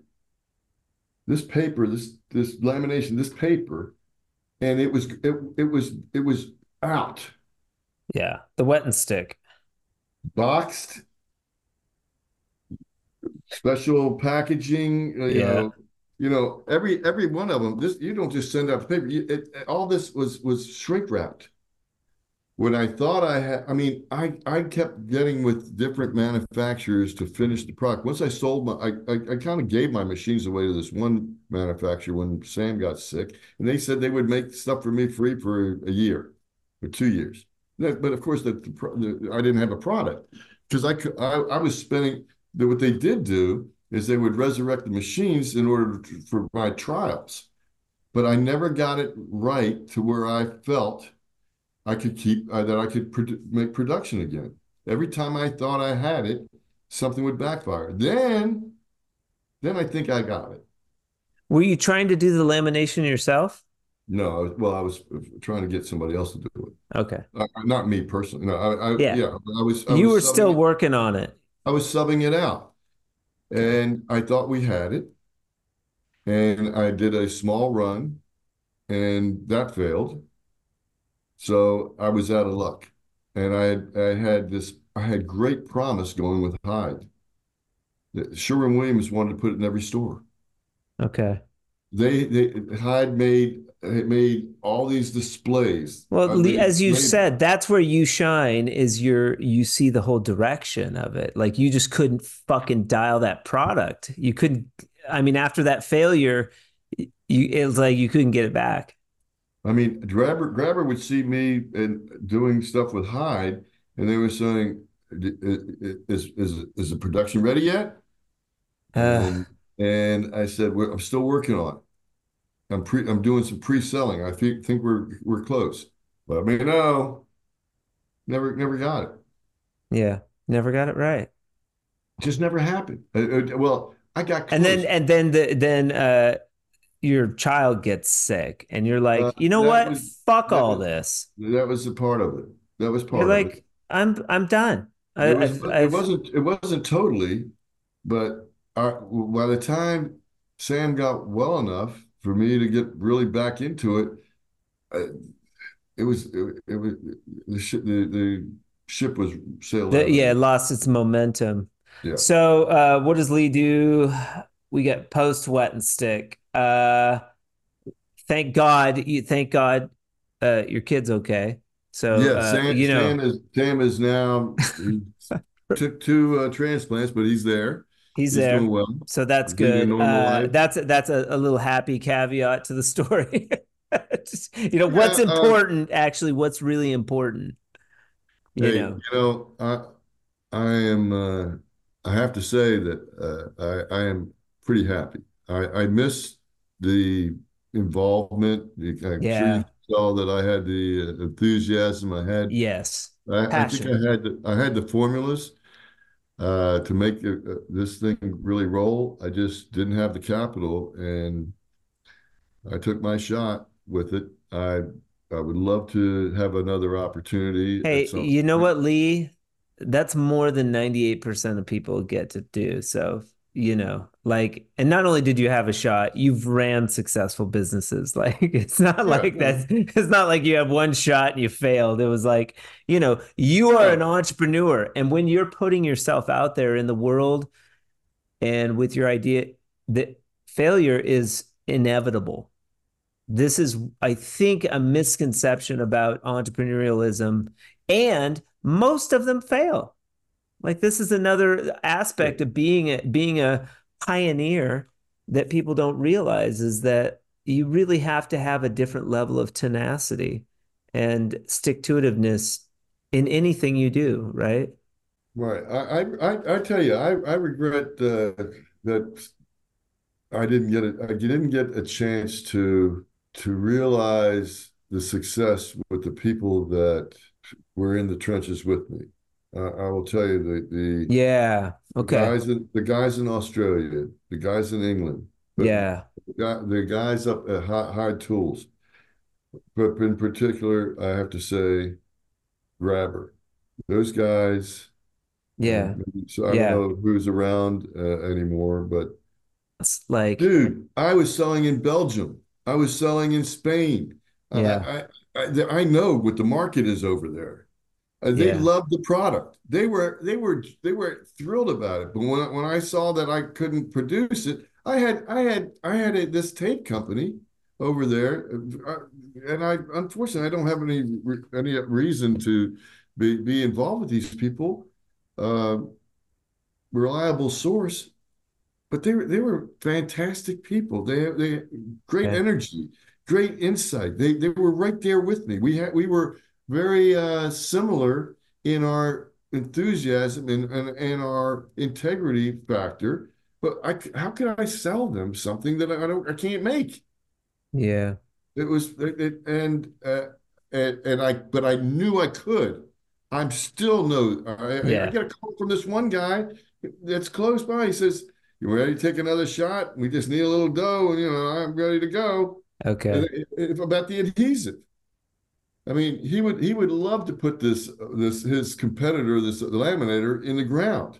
this paper, this this lamination, this paper and it was it, it was it was out. Yeah, the wet and stick. Boxed, special packaging. Uh, you yeah. know, you know every every one of them. This you don't just send out the paper. You, it, all this was was shrink wrapped when I thought I had, I mean, I, I kept getting with different manufacturers to finish the product. Once I sold my, I, I, I kind of gave my machines away to this one manufacturer when Sam got sick, and they said they would make stuff for me free for a year or two years. But of course, the I didn't have a product because I, I I was spending. What they did do is they would resurrect the machines in order to, for my trials, but I never got it right to where I felt I could keep uh, that I could make production again. Every time I thought I had it, something would backfire. Then, then I think I got it. Were you trying to do the lamination yourself? No, well, I was trying to get somebody else to do it. Okay, uh, not me personally. No, I, I yeah. yeah, I was. I you was were still working on it. I was subbing it out, and I thought we had it, and I did a small run, and that failed so I was out of luck. And I had, I had this, I had great promise going with Hyde. Sherwin Williams wanted to put it in every store. Okay. They, they Hyde made made all these displays. Well, made, as you said, that's where you shine. Is your you see the whole direction of it. Like you just couldn't fucking dial that product. You couldn't. I mean, after that failure, you it was like you couldn't get it back. I mean, Grabber Grabber would see me and doing stuff with Hyde, and they were saying, "Is is is the production ready yet?" Uh, And and I said, well, "I'm still working on it. I'm pre I'm doing some pre-selling. I think think we're we're close." Let me know. Never never got it. yeah, never got it right. Just never happened. Uh, uh, well, I got And then and then the then uh your child gets sick and you're like, Uh, you know what? was Fuck all was this. that was a part of it. That was You're part of it. like, I'm I'm done. I, It was it wasn't it wasn't totally, but I, by the time Sam got well enough for me to get really back into it, I, it was it, it was the ship the, the ship was sailed the, yeah, it lost its momentum. Yeah. So uh what does Lee do? We get post wet and stick. Uh thank God you thank God uh your kid's okay. So Yeah, uh Sam you know Sam is Sam is now took two uh, transplants, but he's there. He's He's doing there. well. So that's good. Uh, that's that's a, a little happy caveat to the story. Just, you know, what's Yeah, um, important, actually, what's really important, you hey, know. you know, I I am uh, I have to say that uh, I I am pretty happy. I I miss the involvement. I'm sure Yeah. you saw that I had the uh, enthusiasm. I had Yes. I, I think. I had the, I had the formulas uh, to make uh, this thing really roll. I just didn't have the capital, and I took my shot with it. I I would love to have another opportunity Hey, you know what, Lee? That's more than 98% of people get to do. So, you know, like, and not only did you have a shot, you've ran successful businesses. Like, it's not Yeah, like yeah, that. It's not like you have one shot and you failed. It was like, you know, you are an entrepreneur. And when you're putting yourself out there in the world and with your idea, that failure is inevitable. This is, I think, a misconception about entrepreneurialism, and most of them fail. Like this is another aspect of being a being a pioneer that people don't realize is that you really have to have a different level of tenacity and stick-to-itiveness in anything you do, right? Right. I, I, I I tell you, I, I regret uh, that I didn't get it. I didn't get a chance to to realize the success with the people that were in the trenches with me. Uh, I will tell you the the Yeah. The Okay. guys in the guys in Australia, the guys in England, Yeah. the, guy, the guys up at Hyde Tools, but in particular, I have to say, Grabber. Those guys. Yeah. Um, so I don't know who's around uh, anymore, but It's like, dude, I was selling in Belgium. I was selling in Spain. I yeah. I, I, I know what the market is over there. Uh, they Yeah. loved the product. They were they were they were thrilled about it. But when I- when I saw that I couldn't produce it, I had I had I had a, this tape company over there, uh, and I unfortunately I don't have any any reason to be be involved with these people. Uh, reliable source, but they were they were fantastic people. They they great Yeah. energy, great insight. They they were right there with me. We had we were very uh, similar in our enthusiasm and, and and our integrity factor. But I how can I sell them something that I don't I can't make? Yeah. It was it, and uh, and and I but I knew I could. I'm still no. I, I I get a call from this one guy that's close by. He says, "You ready to take another shot? We just need a little dough, and you know I'm ready to go." Okay. it- it- about the adhesive. I mean, he would he would love to put this this his competitor, this laminator, in the ground,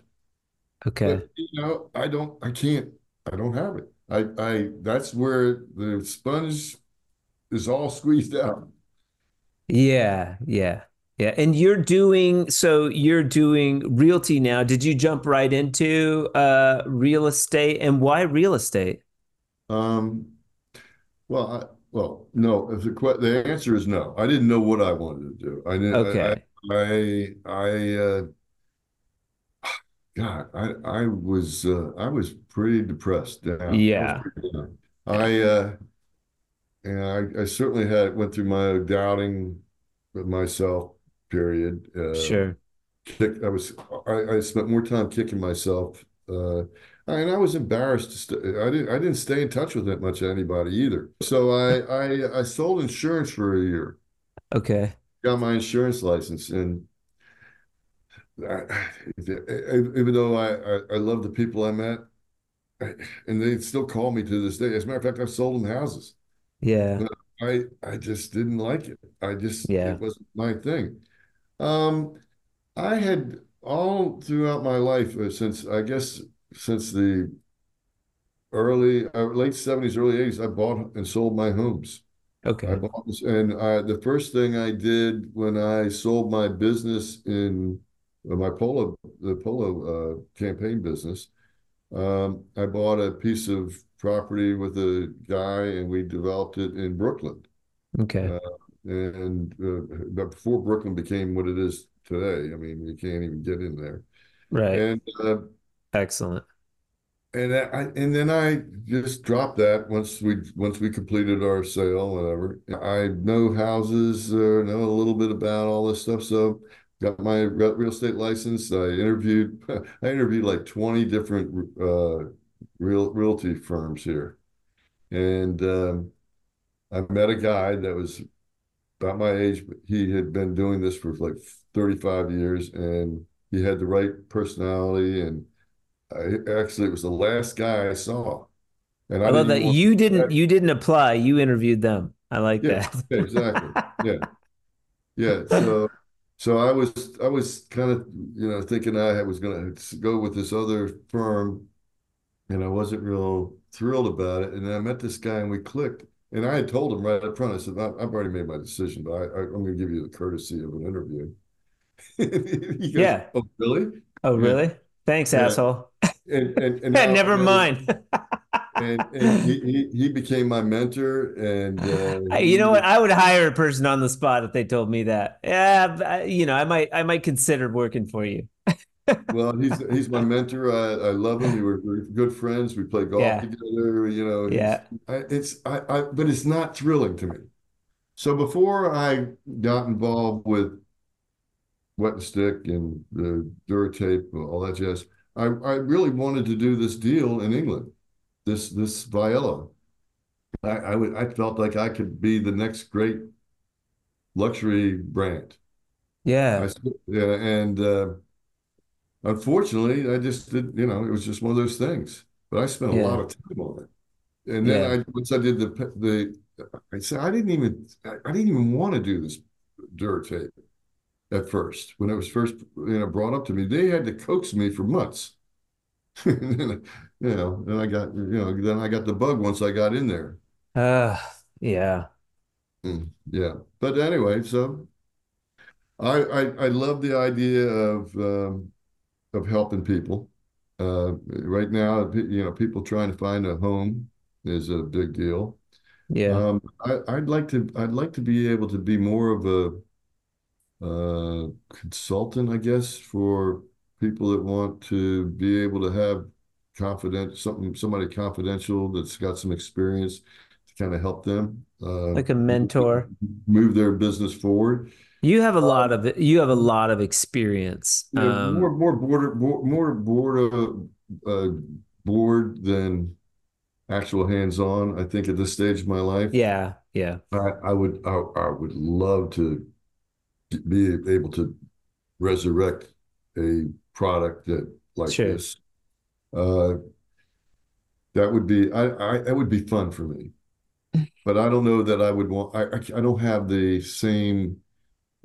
Okay. but you know I don't I can't I don't have it. I I that's where the sponge is all squeezed out. Yeah. Yeah. Yeah. And you're doing, so you're doing realty now. Did you jump right into uh real estate and why real estate? Um, well, I, well, no. If the the answer is no. I didn't know what I wanted to do. I didn't. Okay. I I I uh, God, I I was uh, I was pretty depressed down. I Yeah. I uh, and I, I certainly had went through my doubting myself period. Uh, Sure. kick, I was I, I spent more time kicking myself, uh, and I was embarrassed to st I didn't I didn't stay in touch with that much anybody either. So I I I sold insurance for a year, Okay. got my insurance license, and I, even though I, I I love the people I met, and they still call me to this day. As a matter of fact, I've sold them houses. Yeah. I I just didn't like it. I just Yeah. it wasn't my thing. Um, I had all throughout my life, uh, since I guess since the early uh, late 70s, early 80s, I bought and sold my homes. okay I bought this, and I, the first thing I did when I sold my business in uh, my polo, the polo uh, campaign business, um, I bought a piece of property with a guy, and we developed it in Brooklyn. Okay. Uh, and uh, but before Brooklyn became what it is today, I mean, you can't even get in there. Right. And uh, Excellent. and I and then I just dropped that once we once we completed our sale, whatever. I know houses, uh, know a little bit about all this stuff, so got my re- real estate license. I interviewed I interviewed like 20 different uh, real realty firms here, and um, I met a guy that was about my age, but he had been doing this for like 35 years and he had the right personality. And I, actually, it was the last guy I saw. And I I love that you didn't to, you didn't apply, you interviewed them. I like yeah, that. yeah, exactly. Yeah, yeah. So, so I was, I was kind of, you know, thinking I was going to go with this other firm and I wasn't real thrilled about it. And then I met this guy and we clicked. And I had told him right up front, I said, "I- I've already made my decision, but I, I'm going to give you the courtesy of an interview. Goes, Yeah. "Oh, really?" Oh, Yeah, really? Thanks, yeah. asshole. And and and now Never mind. and and he, he he became my mentor, and uh, You know what? I would hire a person on the spot if they told me that. Yeah, you know, I might I might consider working for you. well, he's he's my mentor. I, I love him. We were good friends. We play golf Yeah. together. You know, Yeah. I, it's I, I but it's not thrilling to me. So before I got involved with wet and stick and the Duratape, all that jazz, I, I really wanted to do this deal in England, this this Viyella. I, I would I felt like I could be the next great luxury brand. Yeah. s- yeah, and uh, unfortunately, I just did. You know, it was just one of those things. But I spent a lot of time on it, and then Yeah. I once I did the the I said I didn't even I, I didn't even want to do this Duratape at first when it was first you know brought up to me. They had to coax me for months. And then, you know, then I got you know then I got the bug once I got in there. Uh, yeah. Mm, yeah, but anyway, so I I, I love the idea of um, of helping people. Uh, right now, you know, people trying to find a home is a big deal. Yeah. Um, I, I'd like to I'd like to be able to be more of a uh, consultant, I guess, for people that want to be able to have confident something somebody confidential that's got some experience to kind of help them uh, Like a mentor. move their business forward. You have a Uh, lot of you have a lot of experience. know, more Um, more border more, more board uh, uh, board than actual hands-on. I think at this stage of my life, yeah, yeah, I, I would I, I would love to be able to resurrect a product that like sure. this. Uh, that would be I, I that would be fun for me. But I don't know that I would want I, I don't have the same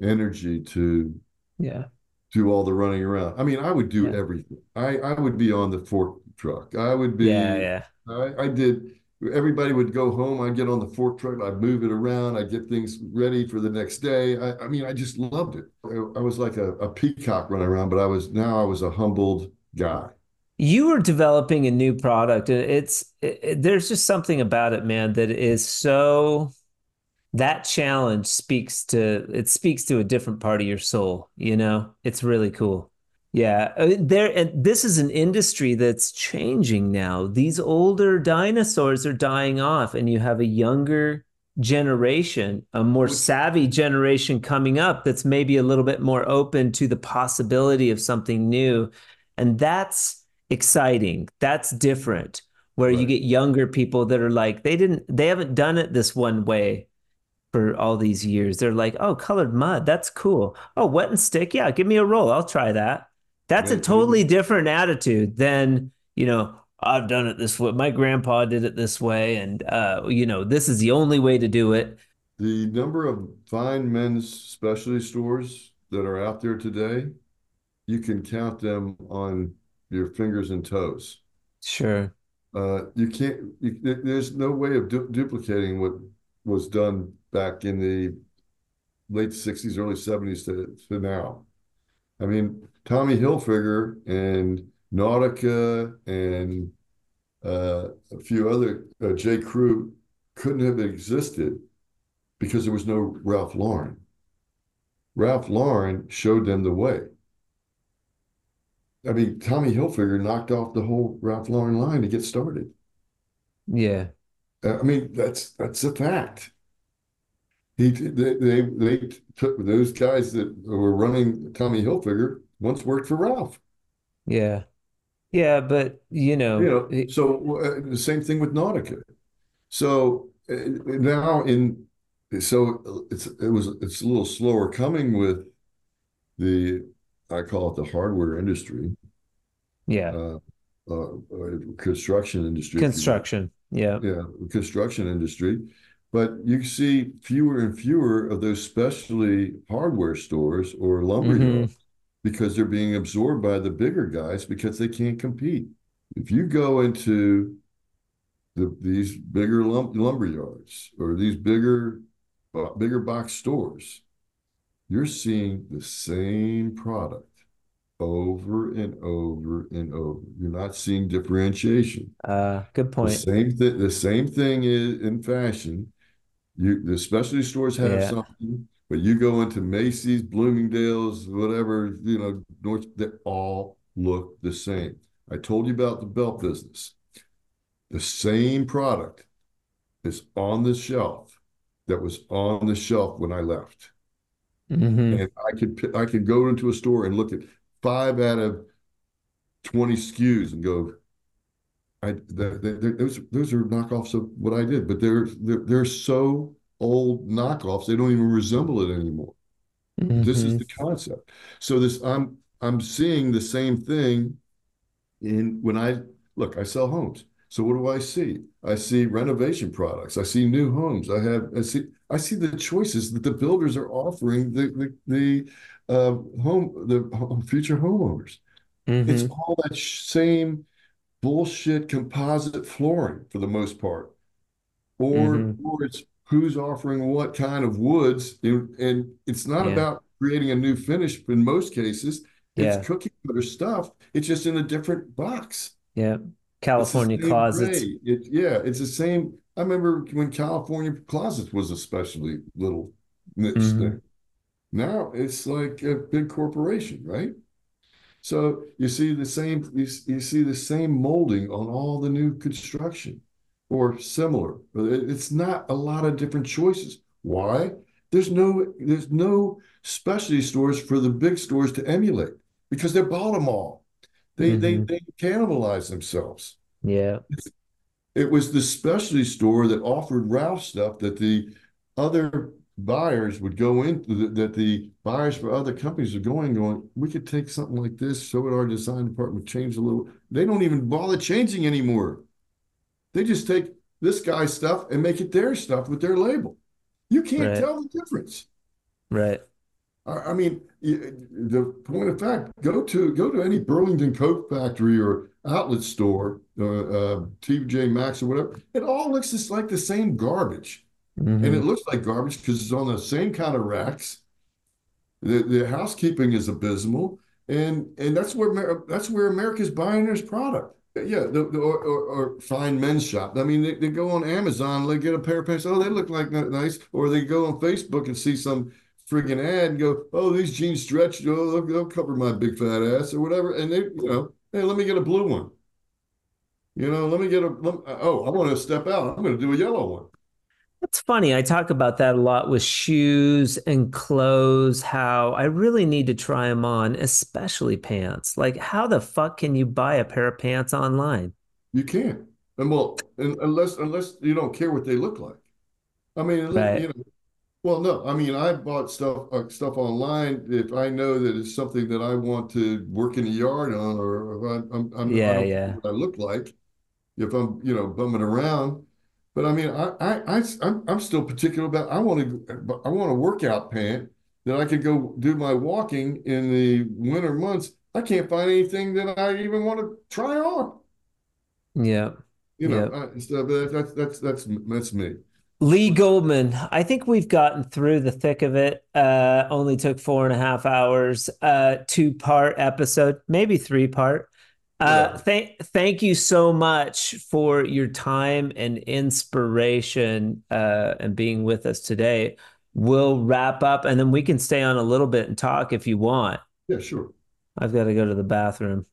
energy to Yeah, do all the running around. I mean, I would do yeah, everything. I I would be on the fork truck. I would yeah, be yeah. I, I did everybody would go home. I'd get on the fork truck, I'd move it around, I'd get things ready for the next day. I, I mean, I just loved it. I, I was like a, a peacock running around, but I was now I was a humbled guy. You were developing a new product. and It's it, there's just something about it, man, that is so that challenge speaks to it speaks to a different part of your soul, you know? It's really cool. Yeah, uh, there and this is an industry that's changing now. These older dinosaurs are dying off and you have a younger generation, a more savvy generation coming up that's maybe a little bit more open to the possibility of something new. And that's exciting. That's different where right. you get younger people that are like they didn't they haven't done it this one way for all these years. They're like, "Oh, colored mud, that's cool. Oh, wet and stick, yeah, give me a roll. I'll try that." That's a totally different attitude than, you know, I've done it this way. My grandpa did it this way, and uh, you know, this is the only way to do it. The number of fine men's specialty stores that are out there today, you can count them on your fingers and toes. Sure. Uh, you can't. You, there's no way of du- duplicating what was done back in the late '60s, early '70s to, to now. I mean, Tommy Hilfiger and Nautica and uh, a few other uh, J. Crew couldn't have existed because there was no Ralph Lauren. Ralph Lauren showed them the way. I mean, Tommy Hilfiger knocked off the whole Ralph Lauren line to get started. Yeah. I mean, that's that's a fact. He they they, they took those guys that were running Tommy Hilfiger once worked for Ralph. Yeah. Yeah, but you know, you know, so uh, the same thing with Nautica. So uh, now in so it's it was it's a little slower coming with the I call it the hardware industry. Yeah. Uh, uh, construction industry. Construction. Yeah. Yeah. Construction industry. But you see fewer and fewer of those specialty hardware stores or lumber mm-hmm. yards because they're being absorbed by the bigger guys because they can't compete. If you go into the, these bigger lum- lumber yards or these bigger uh, bigger box stores, you're seeing the same product over and over and over. You're not seeing differentiation. Uh, good point. The same thing. The same thing is in fashion. You the specialty stores have yeah. something, but you go into Macy's, Bloomingdale's, whatever you know, North. They all look the same. I told you about the belt business. The same product is on the shelf that was on the shelf when I left. Mm-hmm. And I could I could go into a store and look at five out of 20 SKUs and go, I they're, they're, those those are knockoffs of what I did, but they're they're, they're so old knockoffs they don't even resemble it anymore. Mm-hmm. This is mm-hmm. the concept. So this I'm I'm seeing the same thing in when I look. I sell homes. So what do I see? I see renovation products. I see new homes. I have I see I see the choices that the builders are offering the the, the uh, home the future homeowners. Mm-hmm. It's all that same bullshit composite flooring for the most part, or mm-hmm. or it's who's offering what kind of woods, and, and it's not yeah. about creating a new finish in most cases. It's yeah. cookie cutter stuff. It's just in a different box. Yeah. California closets. It, yeah, it's the same. I remember when California closets was especially little niche mm-hmm. thing. Now it's like a big corporation, right? So you see the same you, you see the same molding on all the new construction or similar. It's not a lot of different choices. Why? There's no there's no specialty stores for the big stores to emulate because they bought them all. They mm-hmm. they they cannibalize themselves. Yeah. It was the specialty store that offered Ralph stuff that the other buyers would go into that the buyers for other companies are going going we could take something like this so would our design department change a little they don't even bother changing anymore they just take this guy's stuff and make it their stuff with their label you can't right. tell the difference right I mean, the point of fact, go to go to any Burlington Coat factory or outlet store, uh, uh, TJ Maxx or whatever. It all looks just like the same garbage, mm-hmm. and it looks like garbage because it's on the same kind of racks. The, the housekeeping is abysmal, and and that's where that's where America's buying this product. Yeah, the, the or, or, or, fine men's shop. I mean, they, they go on Amazon, they get a pair of pants. Oh, they look like uh, nice. Or they go on Facebook and see some friggin' ad and go, oh, these jeans stretch, oh, they'll, they'll cover my big fat ass or whatever. And they, you know, hey, let me get a blue one. You know, let me get a, let, oh, I want to step out. I'm going to do a yellow one. It's funny. I talk about that a lot with shoes and clothes, how I really need to try them on, especially pants. Like, how the fuck can you buy a pair of pants online? You can't. And well, and unless unless you don't care what they look like. I mean, Right. you know, well, no, I mean, I bought stuff uh, stuff online if I know that it's something that I want to work in the yard on, or if I'm, I'm, I'm I Yeah, care yeah. what I look like if I'm, you know, bumming around. But I mean, I, I, I, I'm, I'm still particular about. I want to, I want a workout pant that I could go do my walking in the winter months. I can't find anything that I even want to try on. Yeah. You know, Yep. uh, so that, that's that's that's that's me. Lee Goldman, I think we've gotten through the thick of it. Uh, only took four and a half hours. Uh, two part episode, maybe three part. Uh, thank thank you so much for your time and inspiration uh, and being with us today. We'll wrap up and then we can stay on a little bit and talk if you want. Yeah, sure. I've got to go to the bathroom.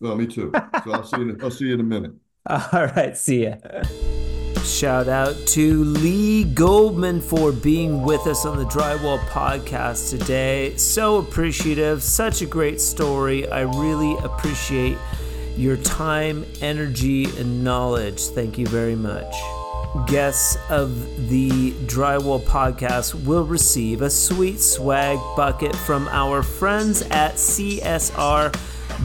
Well, me too. So I'll see you. In, I'll see you in a minute. All right, see ya. Shout out to Lee Goldman for being with us on the Drywall Podcast today. So appreciative, such a great story. I really appreciate your time, energy, and knowledge. Thank you very much. Guests of the Drywall Podcast will receive a sweet swag bucket from our friends at CSR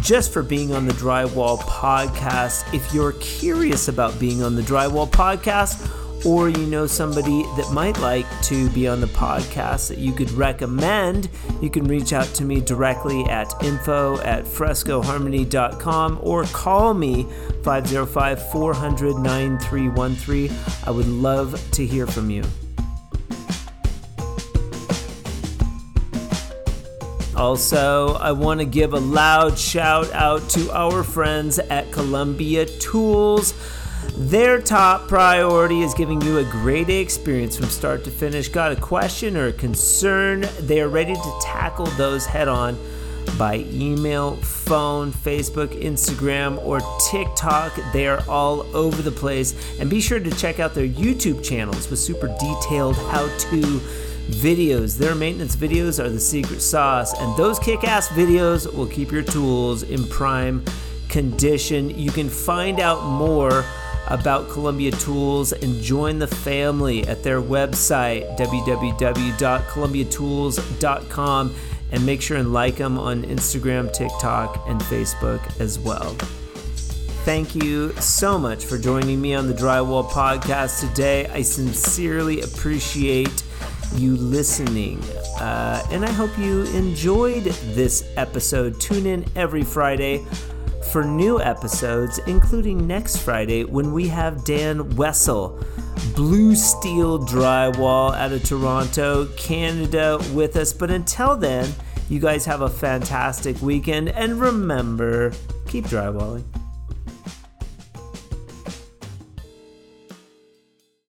just for being on the Drywall Podcast. If you're curious about being on the Drywall Podcast, or you know somebody that might like to be on the podcast that you could recommend, you can reach out to me directly at info at frescoharmony.com or call me 505 400 9313. I would love to hear from you. Also, I want to give a loud shout out to our friends at Columbia Tools. Their top priority is giving you a great experience from start to finish. Got a question or a concern? They are ready to tackle those head on by email, phone, Facebook, Instagram, or TikTok. They are all over the place. And be sure to check out their YouTube channels with super detailed how to videos. Their maintenance videos are the secret sauce, and those kick ass videos will keep your tools in prime condition. You can find out more about Columbia Tools and join the family at their website, www.columbiatools.com, and make sure and like them on Instagram, TikTok, and Facebook as well. Thank you so much for joining me on the Drywall Podcast today. I sincerely appreciate you listening. Uh, and I hope you enjoyed this episode. Tune in every Friday for new episodes, including next Friday when we have Dan Wessel, Blue Steel Drywall out of Toronto, Canada, with us. But until then, you guys have a fantastic weekend. And remember, keep drywalling.